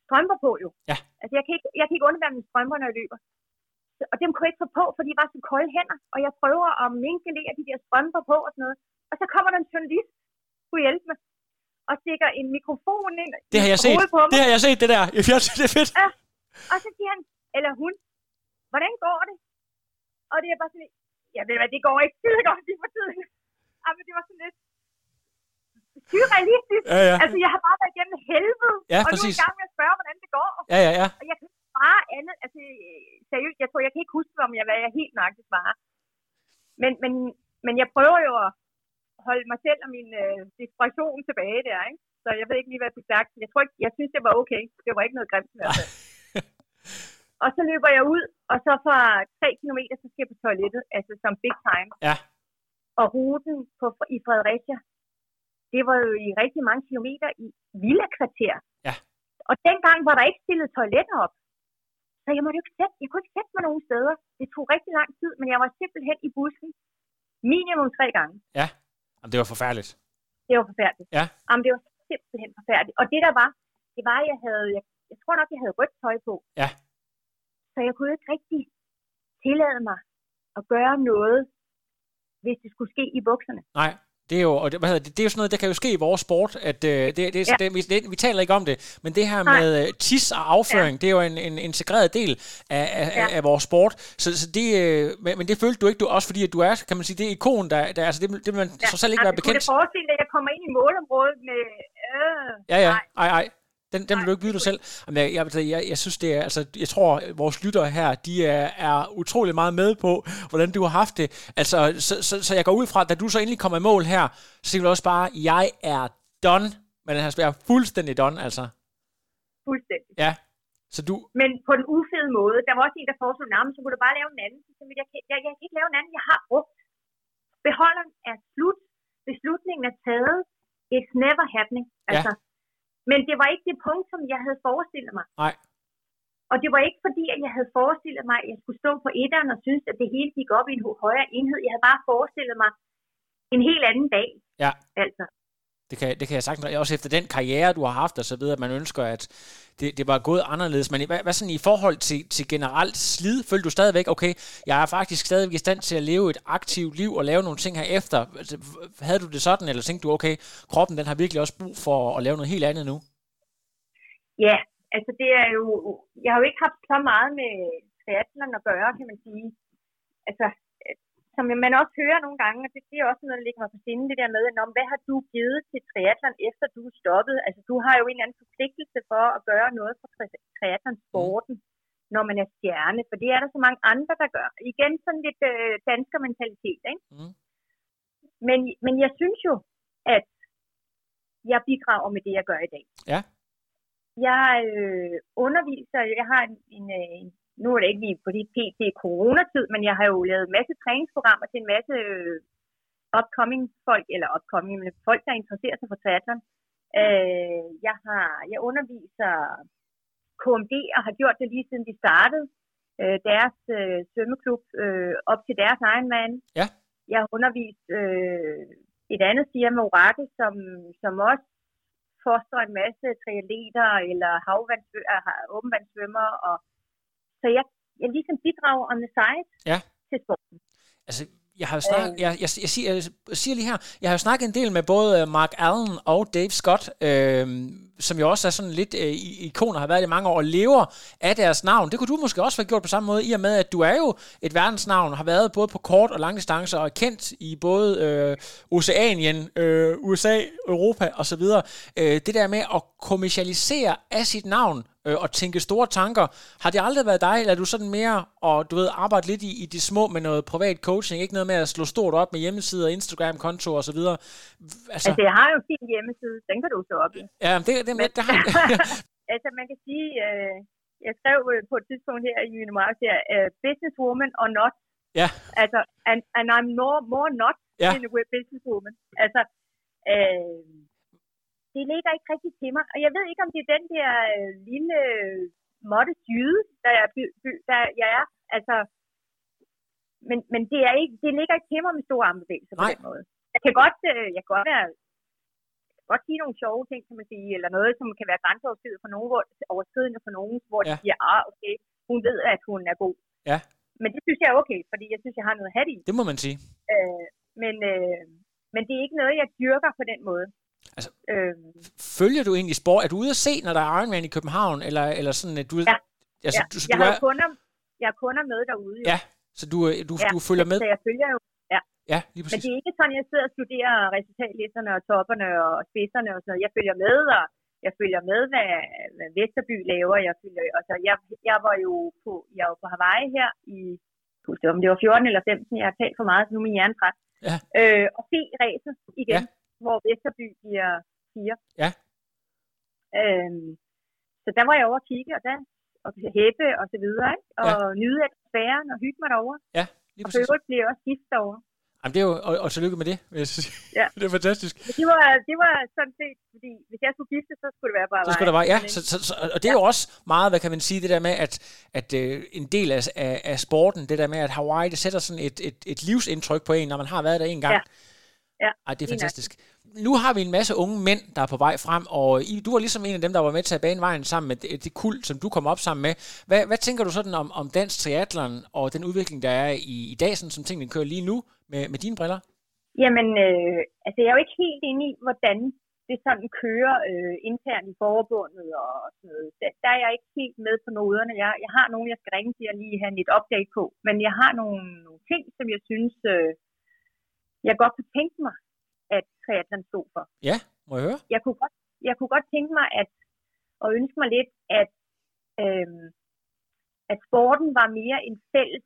strømper på jo. Ja. Altså jeg kan ikke, jeg kan ikke undvære mine strømper, når jeg løber. Og dem kunne jeg ikke få på, fordi de var så kolde hænder, og jeg prøver at minkelere de der strømper på og sådan noget. Og så kommer der en journalist, kunne hjælpe mig, og stikker en mikrofon ind Det har jeg set. på mig. Det har jeg set, det der. Jeg synes, det er fedt. Og så siger han, eller hun, hvordan går det? Og det er bare sådan, jeg ved hvad, det går ikke skide godt lige for tiden. Ja, men det var sådan lidt surrealistisk. Ja, ja. Altså, jeg har bare været igennem helvede, Ja, og nu er præcis. jeg i gang med at spørge, hvordan det går. Ja, ja, ja. Og jeg kan ikke svare andet, altså seriøst, jeg tror, jeg kan ikke huske, om jeg, hvad jeg helt nøjagtigt svarer. Men, men, men jeg prøver jo at holde mig selv og min øh, desperation tilbage der, ikke? Så jeg ved ikke lige, hvad jeg fik sagt. Jeg tror ikke, jeg synes, det var okay. Det var ikke noget grimt i hvert fald. Og så løber jeg ud, og så fra 3 km, så skal jeg på toilettet, altså som big time. Ja. Og ruten på, i Fredericia, det var jo i rigtig mange kilometer i villa-kvarter. Ja. Og dengang var der ikke stillet toiletter op. Så jeg måtte jo ikke sætte, jeg kunne ikke sætte mig nogen steder. Det tog rigtig lang tid, men jeg var simpelthen i bussen minimum tre gange. Ja. Jamen, det var forfærdeligt. Det var forfærdeligt. Ja. Jamen, det var simpelthen forfærdeligt. Og det der var, det var, at jeg havde, jeg, jeg tror nok, jeg havde rødt tøj på. Ja. Så jeg kunne ikke rigtig tillade mig at gøre noget, hvis det skulle ske i bukserne. Nej, det er jo, og det, hvad hedder det, det er jo sådan noget, der kan jo ske i vores sport, at øh, det, det, Ja. det, vi, det, vi taler ikke om det, men det her Nej. med øh, tis og afføring, ja. det er jo en, en integreret del af, af, ja. Af vores sport, så, så det, øh, men, men det følte du ikke, du også fordi, at du er, kan man sige, det er ikon, der, der altså det, det vil man ja. så selv ikke være altså, Kunne bekendt. det forestille dig, at jeg kommer ind i målområdet med... Øh, Ja, ja, ej, ej. Den, den vil du ikke byde dig selv. Jamen, jeg, jeg, jeg, jeg synes, det er, altså, jeg tror, vores lyttere her, de er, er utrolig meget med på, hvordan du har haft det. Altså, så, så, så jeg går ud fra, at da du så endelig kommer i mål her, så siger du også bare, jeg er done. Men den jeg er fuldstændig done, altså. fuldstændig. Ja. Så du, Men på en ufed måde. Der var også en, der foreslog nærmest, så kunne du bare lave en anden. Så jeg, jeg, kan, jeg, jeg kan ikke lave en anden, jeg har brugt. Beholderen er slut. Beslutningen er taget. It's never happening. Altså, Men det var ikke det punkt, som jeg havde forestillet mig. Nej. Og det var ikke fordi, at jeg havde forestillet mig, at jeg skulle stå på etteren og synes, at det hele gik op i en højere enhed. Jeg havde bare forestillet mig en helt anden dag. Ja. Altså det kan, det kan jeg sagtens, også efter den karriere, du har haft og så videre, at man ønsker, at det, det var gået anderledes. Men hvad, hvad sådan i forhold til, til generelt slid, følte du stadigvæk, okay, jeg er faktisk stadigvæk i stand til at leve et aktivt liv og lave nogle ting herefter. efter. Altså, havde du det sådan, eller tænkte du, okay, kroppen den har virkelig også brug for at lave noget helt andet nu? Ja, altså det er jo, jeg har jo ikke haft så meget med triathlon at gøre, kan man sige. Altså, som man også hører nogle gange, og det, det er også noget, der ligger mig på sinde, det der med, at, "Nå, men hvad har du givet til triathlon, efter du er stoppet? Altså, du har jo en eller anden forpligtelse for at gøre noget for tri- triathlon-sporten, når man er stjerne, for det er der så mange andre, der gør. Igen sådan lidt øh, danskermentalitet, ikke? Mm. Men, men jeg synes jo, at jeg bidrager med det, jeg gør i dag. Ja. Jeg øh, underviser, jeg har en, en, øh, en, nu er det ikke lige på det pt. coronatid, men jeg har jo lavet en masse træningsprogrammer til en masse øh, upcoming folk, eller upcoming, men folk, der interesserer sig for triathlon. Øh, jeg, har, jeg underviser KMD og har gjort det lige siden de startede øh, deres øh, svømmeklub øh, op til deres egen mand. Ja. Jeg har undervist øh, et andet firma, Orakel, som, som også foster en masse triatleter eller havvandsvømmer, åbenvandsvømmer. Og, så jeg, jeg ligesom bidrager on the side Ja. til sporten. Altså, jeg har jo snak, øh. jeg, jeg, jeg, siger, jeg siger lige her, jeg har jo snakket en del med både øh, Mark Allen og Dave Scott, øh, som jo også er sådan lidt øh, ikoner, har været i mange år, og lever af deres navn. Det kunne du måske også have gjort på samme måde, i og med, at du er jo et verdensnavn, har været både på kort og lang distance, og er kendt i både øh, Oceanien, øh, USA, Europa osv. Øh, det der med at kommercialisere af sit navn, øh, og tænke store tanker. Har det aldrig været dig, eller er du sådan mere og du ved, arbejde lidt i, i de små med noget privat coaching, ikke noget med at slå stort op med hjemmesider, Instagram-konto og så videre? Altså, altså, jeg har jo fin hjemmeside, den kan du så op i. Ja, det, det, det, det har Altså, man kan sige, øh, jeg skrev øh, på et tidspunkt her i Juni Mars her, uh, businesswoman or not. Ja. Altså, and, and I'm more, more not ja. than a businesswoman. Altså, øh, det ligger ikke rigtig til mig. Og jeg ved ikke, om det er den der øh, lille måtte syde, der jeg, der jeg er. Altså, men, men det, er ikke, det ligger ikke til mig med store armbevægelser på den måde. Jeg kan godt, øh, jeg kan godt være godt sige nogle sjove ting, kan man sige, eller noget, som kan være grænseoverskridende for nogen, hvor, overskridende for nogen, hvor ja. de siger, ah, okay, hun ved, at hun er god. Ja. Men det synes jeg er okay, fordi jeg synes, jeg har noget hat i. Det må man sige. Øh, men, øh, men det er ikke noget, jeg dyrker på den måde. Altså, øh, følger du egentlig sport? Er du ude at se, når der er Ironman i København? Eller, eller sådan, at du... Ja, altså, ja. Du, jeg, du har er... kunder, jeg har kunder med derude. Jo. Ja, så du, øh, du, ja, du følger med? så jeg følger jo. Ja. ja, lige præcis. Men det er ikke sådan, jeg sidder og studerer resultatlisterne og topperne og spidserne og sådan noget. Jeg følger med, og jeg følger med, hvad, hvad Vesterby laver. Jeg, følger, altså, jeg, jeg var jo på, jeg var på Hawaii her i, om det var 14 eller 15, jeg har talt for meget, så nu er min hjerne træt. Ja. Øh, og se ræset igen. Ja hvor Vesterby bliver fire. Ja. Øhm, så der var jeg over at kigge, og der og hæppe og så videre, ikke? og ja. nyde atmosfæren og hygge mig derovre. Ja, lige præcis. Og for bliver jeg også gift derovre. Jamen, det er jo, og, og tillykke med det, vil jeg sige. Ja. det er fantastisk. Det var, det var sådan set, fordi hvis jeg skulle gifte, så skulle det være bare Så skulle det være, ja. Så, så, så, og det er ja. jo også meget, hvad kan man sige, det der med, at, at uh, en del af, af, af sporten, det der med, at Hawaii, det sætter sådan et, et, et livsindtryk på en, når man har været der en gang. Ja. Ja, Ej, det er fantastisk. Nu har vi en masse unge mænd, der er på vej frem, og I, du var ligesom en af dem, der var med til at bane vejen sammen med det, det kul, som du kom op sammen med. Hvad, hvad tænker du sådan om, om dansk triathlon og den udvikling, der er i, i dag, sådan, som tingene kører lige nu med, med dine briller? Jamen, øh, altså jeg er jo ikke helt inde i, hvordan det sådan kører øh, internt i forbundet og sådan noget. Der, der er jeg ikke helt med på noderne. Jeg, jeg har nogen, jeg skal ringe til og lige have et update på, men jeg har nogle, nogle ting, som jeg synes, øh, jeg godt kunne tænke mig, triathlon stod for. Ja, må jeg høre? Jeg kunne godt, jeg kunne godt tænke mig, at, og ønske mig lidt, at, øhm, at sporten var mere en fælles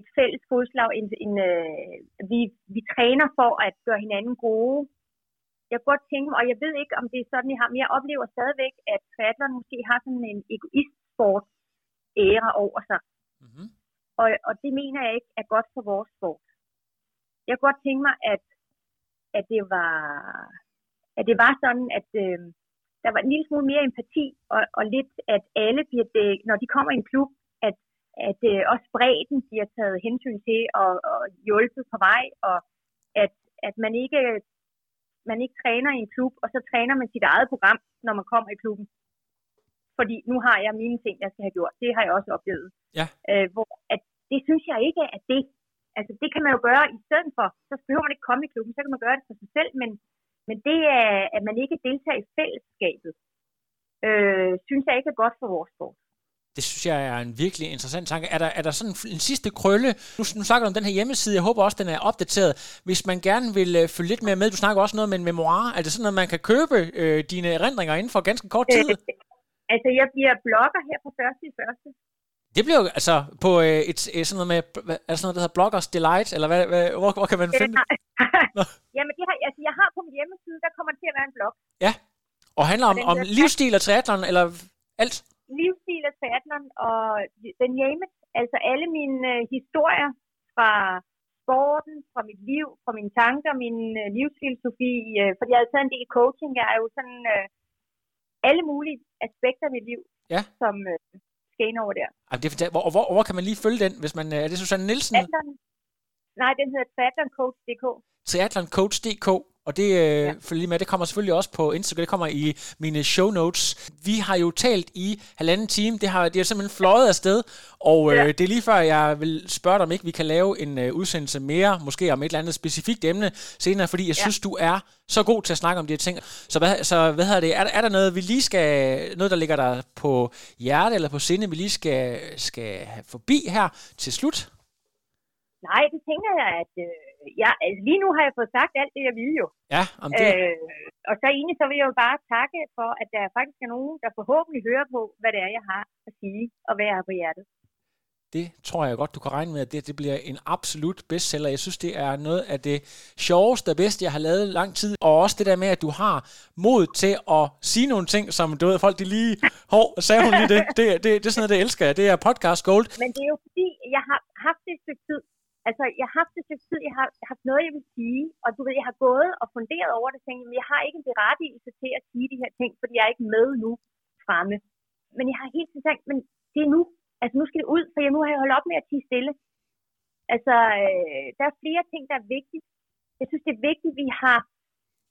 et fælles fodslag, en, en, øh, vi, vi træner for at gøre hinanden gode. Jeg kunne godt tænke mig, og jeg ved ikke, om det er sådan, jeg har, men jeg oplever stadigvæk, at triathlon måske har sådan en egoist-sport æra over sig. Mm-hmm. Og, og det mener jeg ikke er godt for vores sport jeg kunne godt tænke mig, at, at, det, var, at det var sådan, at øh, der var en lille smule mere empati, og, og lidt, at alle bliver det, når de kommer i en klub, at, at øh, også bredden bliver taget hensyn til og, og hjulpet på vej, og at, at man ikke man ikke træner i en klub, og så træner man sit eget program, når man kommer i klubben. Fordi nu har jeg mine ting, jeg skal have gjort. Det har jeg også oplevet. Ja. Øh, hvor at det synes jeg ikke er det, Altså det kan man jo gøre i stedet for. Så behøver man ikke komme i klubben, så kan man gøre det for sig selv, men, men det er, at man ikke deltager i fællesskabet, øh, synes jeg ikke er godt for vores sport. Det synes jeg er en virkelig interessant tanke. Er der, er der sådan en sidste krølle? Nu, nu snakker du om den her hjemmeside. Jeg håber også, den er opdateret. Hvis man gerne vil øh, følge lidt mere med, du snakker også noget med en memoir. Er det sådan, at man kan købe øh, dine erindringer inden for ganske kort tid? Øh, altså, jeg bliver blogger her på første i første. Det bliver jo altså på øh, et, et, sådan noget med, er det sådan noget, der hedder Bloggers Delight, eller hvad, hvad, hvor, hvor kan man finde det? Jamen, det har, altså, jeg har på min hjemmeside, der kommer til at være en blog. Ja, og handler om, om livsstil og triathlon, eller alt? Livsstil og triathlon, og den name altså alle mine øh, historier fra sporten, fra mit liv, fra mine tanker, min øh, livsfilosofi, øh, fordi jeg har taget en del coaching, jeg er jo sådan øh, alle mulige aspekter af mit liv, ja. som, øh, skal ind over der. Ej, det er, hvor, hvor, hvor kan man lige følge den, hvis man... Er det Susanne Nielsen? Triathlon. Nej, den hedder triathloncoach.dk. Triathloncoach.dk. og det øh, ja. lige med. Det kommer selvfølgelig også på Instagram. Det kommer i mine show notes. Vi har jo talt i halvanden time. Det har, det er simpelthen fløjet afsted. Og øh, ja. det er lige før, jeg vil spørge dig, om ikke vi kan lave en øh, udsendelse mere, måske om et eller andet specifikt emne senere, fordi jeg ja. synes, du er så god til at snakke om de her ting. Så hvad, så hvad hedder det? Er, er der noget, vi lige skal, noget, der ligger der på hjerte eller på sinde, vi lige skal, skal forbi her til slut? Nej, det tænker jeg, at øh, jeg, altså, lige nu har jeg fået sagt alt det, jeg vil jo. Ja, om det. Øh, og så egentlig, så vil jeg jo bare takke for, at der faktisk er nogen, der forhåbentlig hører på, hvad det er, jeg har at sige, og hvad jeg har på hjertet. Det tror jeg godt, du kan regne med, at det, det bliver en absolut bestseller. Jeg synes, det er noget af det sjoveste og bedste, jeg har lavet lang tid. Og også det der med, at du har mod til at sige nogle ting, som du ved, folk de lige... Hov, sagde hun lige det? Det, det, det er sådan noget, det elsker jeg. Det er podcast gold. Men det er jo fordi, jeg har haft det et stykke tid, altså, jeg har haft det stykke tid, jeg har haft noget, jeg vil sige, og du ved, jeg har gået og funderet over det, tænkt, men jeg har ikke en berettigelse til at sige de her ting, fordi jeg er ikke med nu fremme. Men jeg har helt tiden tænkt, men det er nu, altså nu skal det ud, for jeg, nu har jeg holdt op med at tige stille. Altså, øh, der er flere ting, der er vigtigt. Jeg synes, det er vigtigt, at vi har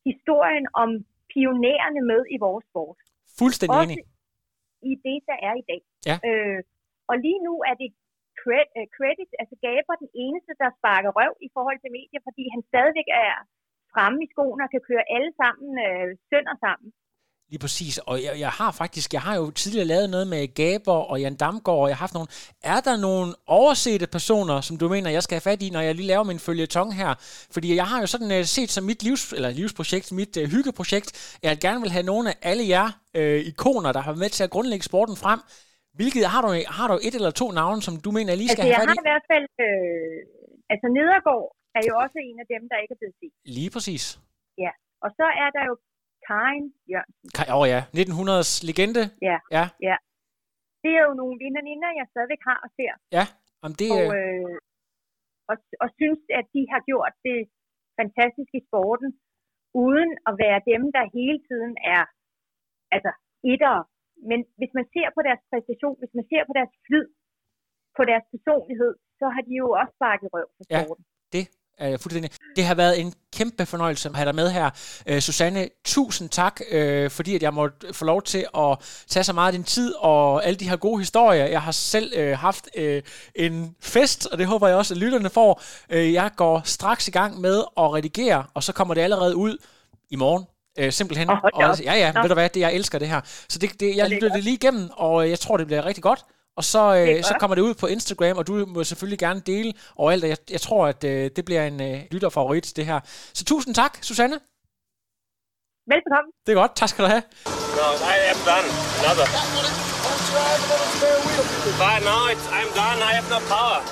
historien om pionererne med i vores sport. Fuldstændig enig. i det, der er i dag. Ja. Øh, og lige nu er det Øh, credit, altså Gaber den eneste, der sparker røv i forhold til medier, fordi han stadigvæk er fremme i skoene og kan køre alle sammen øh, sønder sammen. Lige præcis, og jeg, jeg har faktisk, jeg har jo tidligere lavet noget med Gaber og Jan Damgaard, og jeg har haft nogle, er der nogle oversete personer, som du mener, jeg skal have fat i, når jeg lige laver min følgetong her? Fordi jeg har jo sådan uh, set som mit livs, eller livsprojekt, mit uh, hyggeprojekt, at jeg gerne vil have nogle af alle jer uh, ikoner, der har været med til at grundlægge sporten frem, Hvilket, har, du, har du et eller to navne, som du mener, lige skal altså, have? Jeg har i hvert fald, øh, altså Nedergaard er jo også en af dem, der ikke er blevet set. Lige præcis. Ja, og så er der jo Karin Jørgensen. Åh oh, ja, 1900's legende. Ja, ja. ja. Det er jo nogle vinderinder, jeg stadigvæk har og ser. Ja, om det... Og, øh, og, og synes, at de har gjort det fantastisk i sporten, uden at være dem, der hele tiden er altså etter men hvis man ser på deres præstation, hvis man ser på deres flyd, på deres personlighed, så har de jo også sparket røv for sporten. Ja, det er fuldstændig. Det har været en kæmpe fornøjelse at have dig med her. Uh, Susanne, tusind tak, uh, fordi at jeg måtte få lov til at tage så meget af din tid og alle de her gode historier. Jeg har selv uh, haft uh, en fest, og det håber jeg også, at lytterne får. Uh, jeg går straks i gang med at redigere, og så kommer det allerede ud i morgen. Øh, simpelthen. Oh, og, ja, ja, Nå. ved du hvad, det, jeg elsker det her. Så det, det, jeg lytter det lige igennem, og jeg tror, det bliver rigtig godt. Og så, øh, så kommer det ud på Instagram, og du må selvfølgelig gerne dele overalt. Jeg, jeg tror, at øh, det bliver en øh, lytterfavorit, det her. Så tusind tak, Susanne. Velkommen. Det er godt. Tak skal du have. No, I am done. Another. But no, it's, I'm done. I have no power.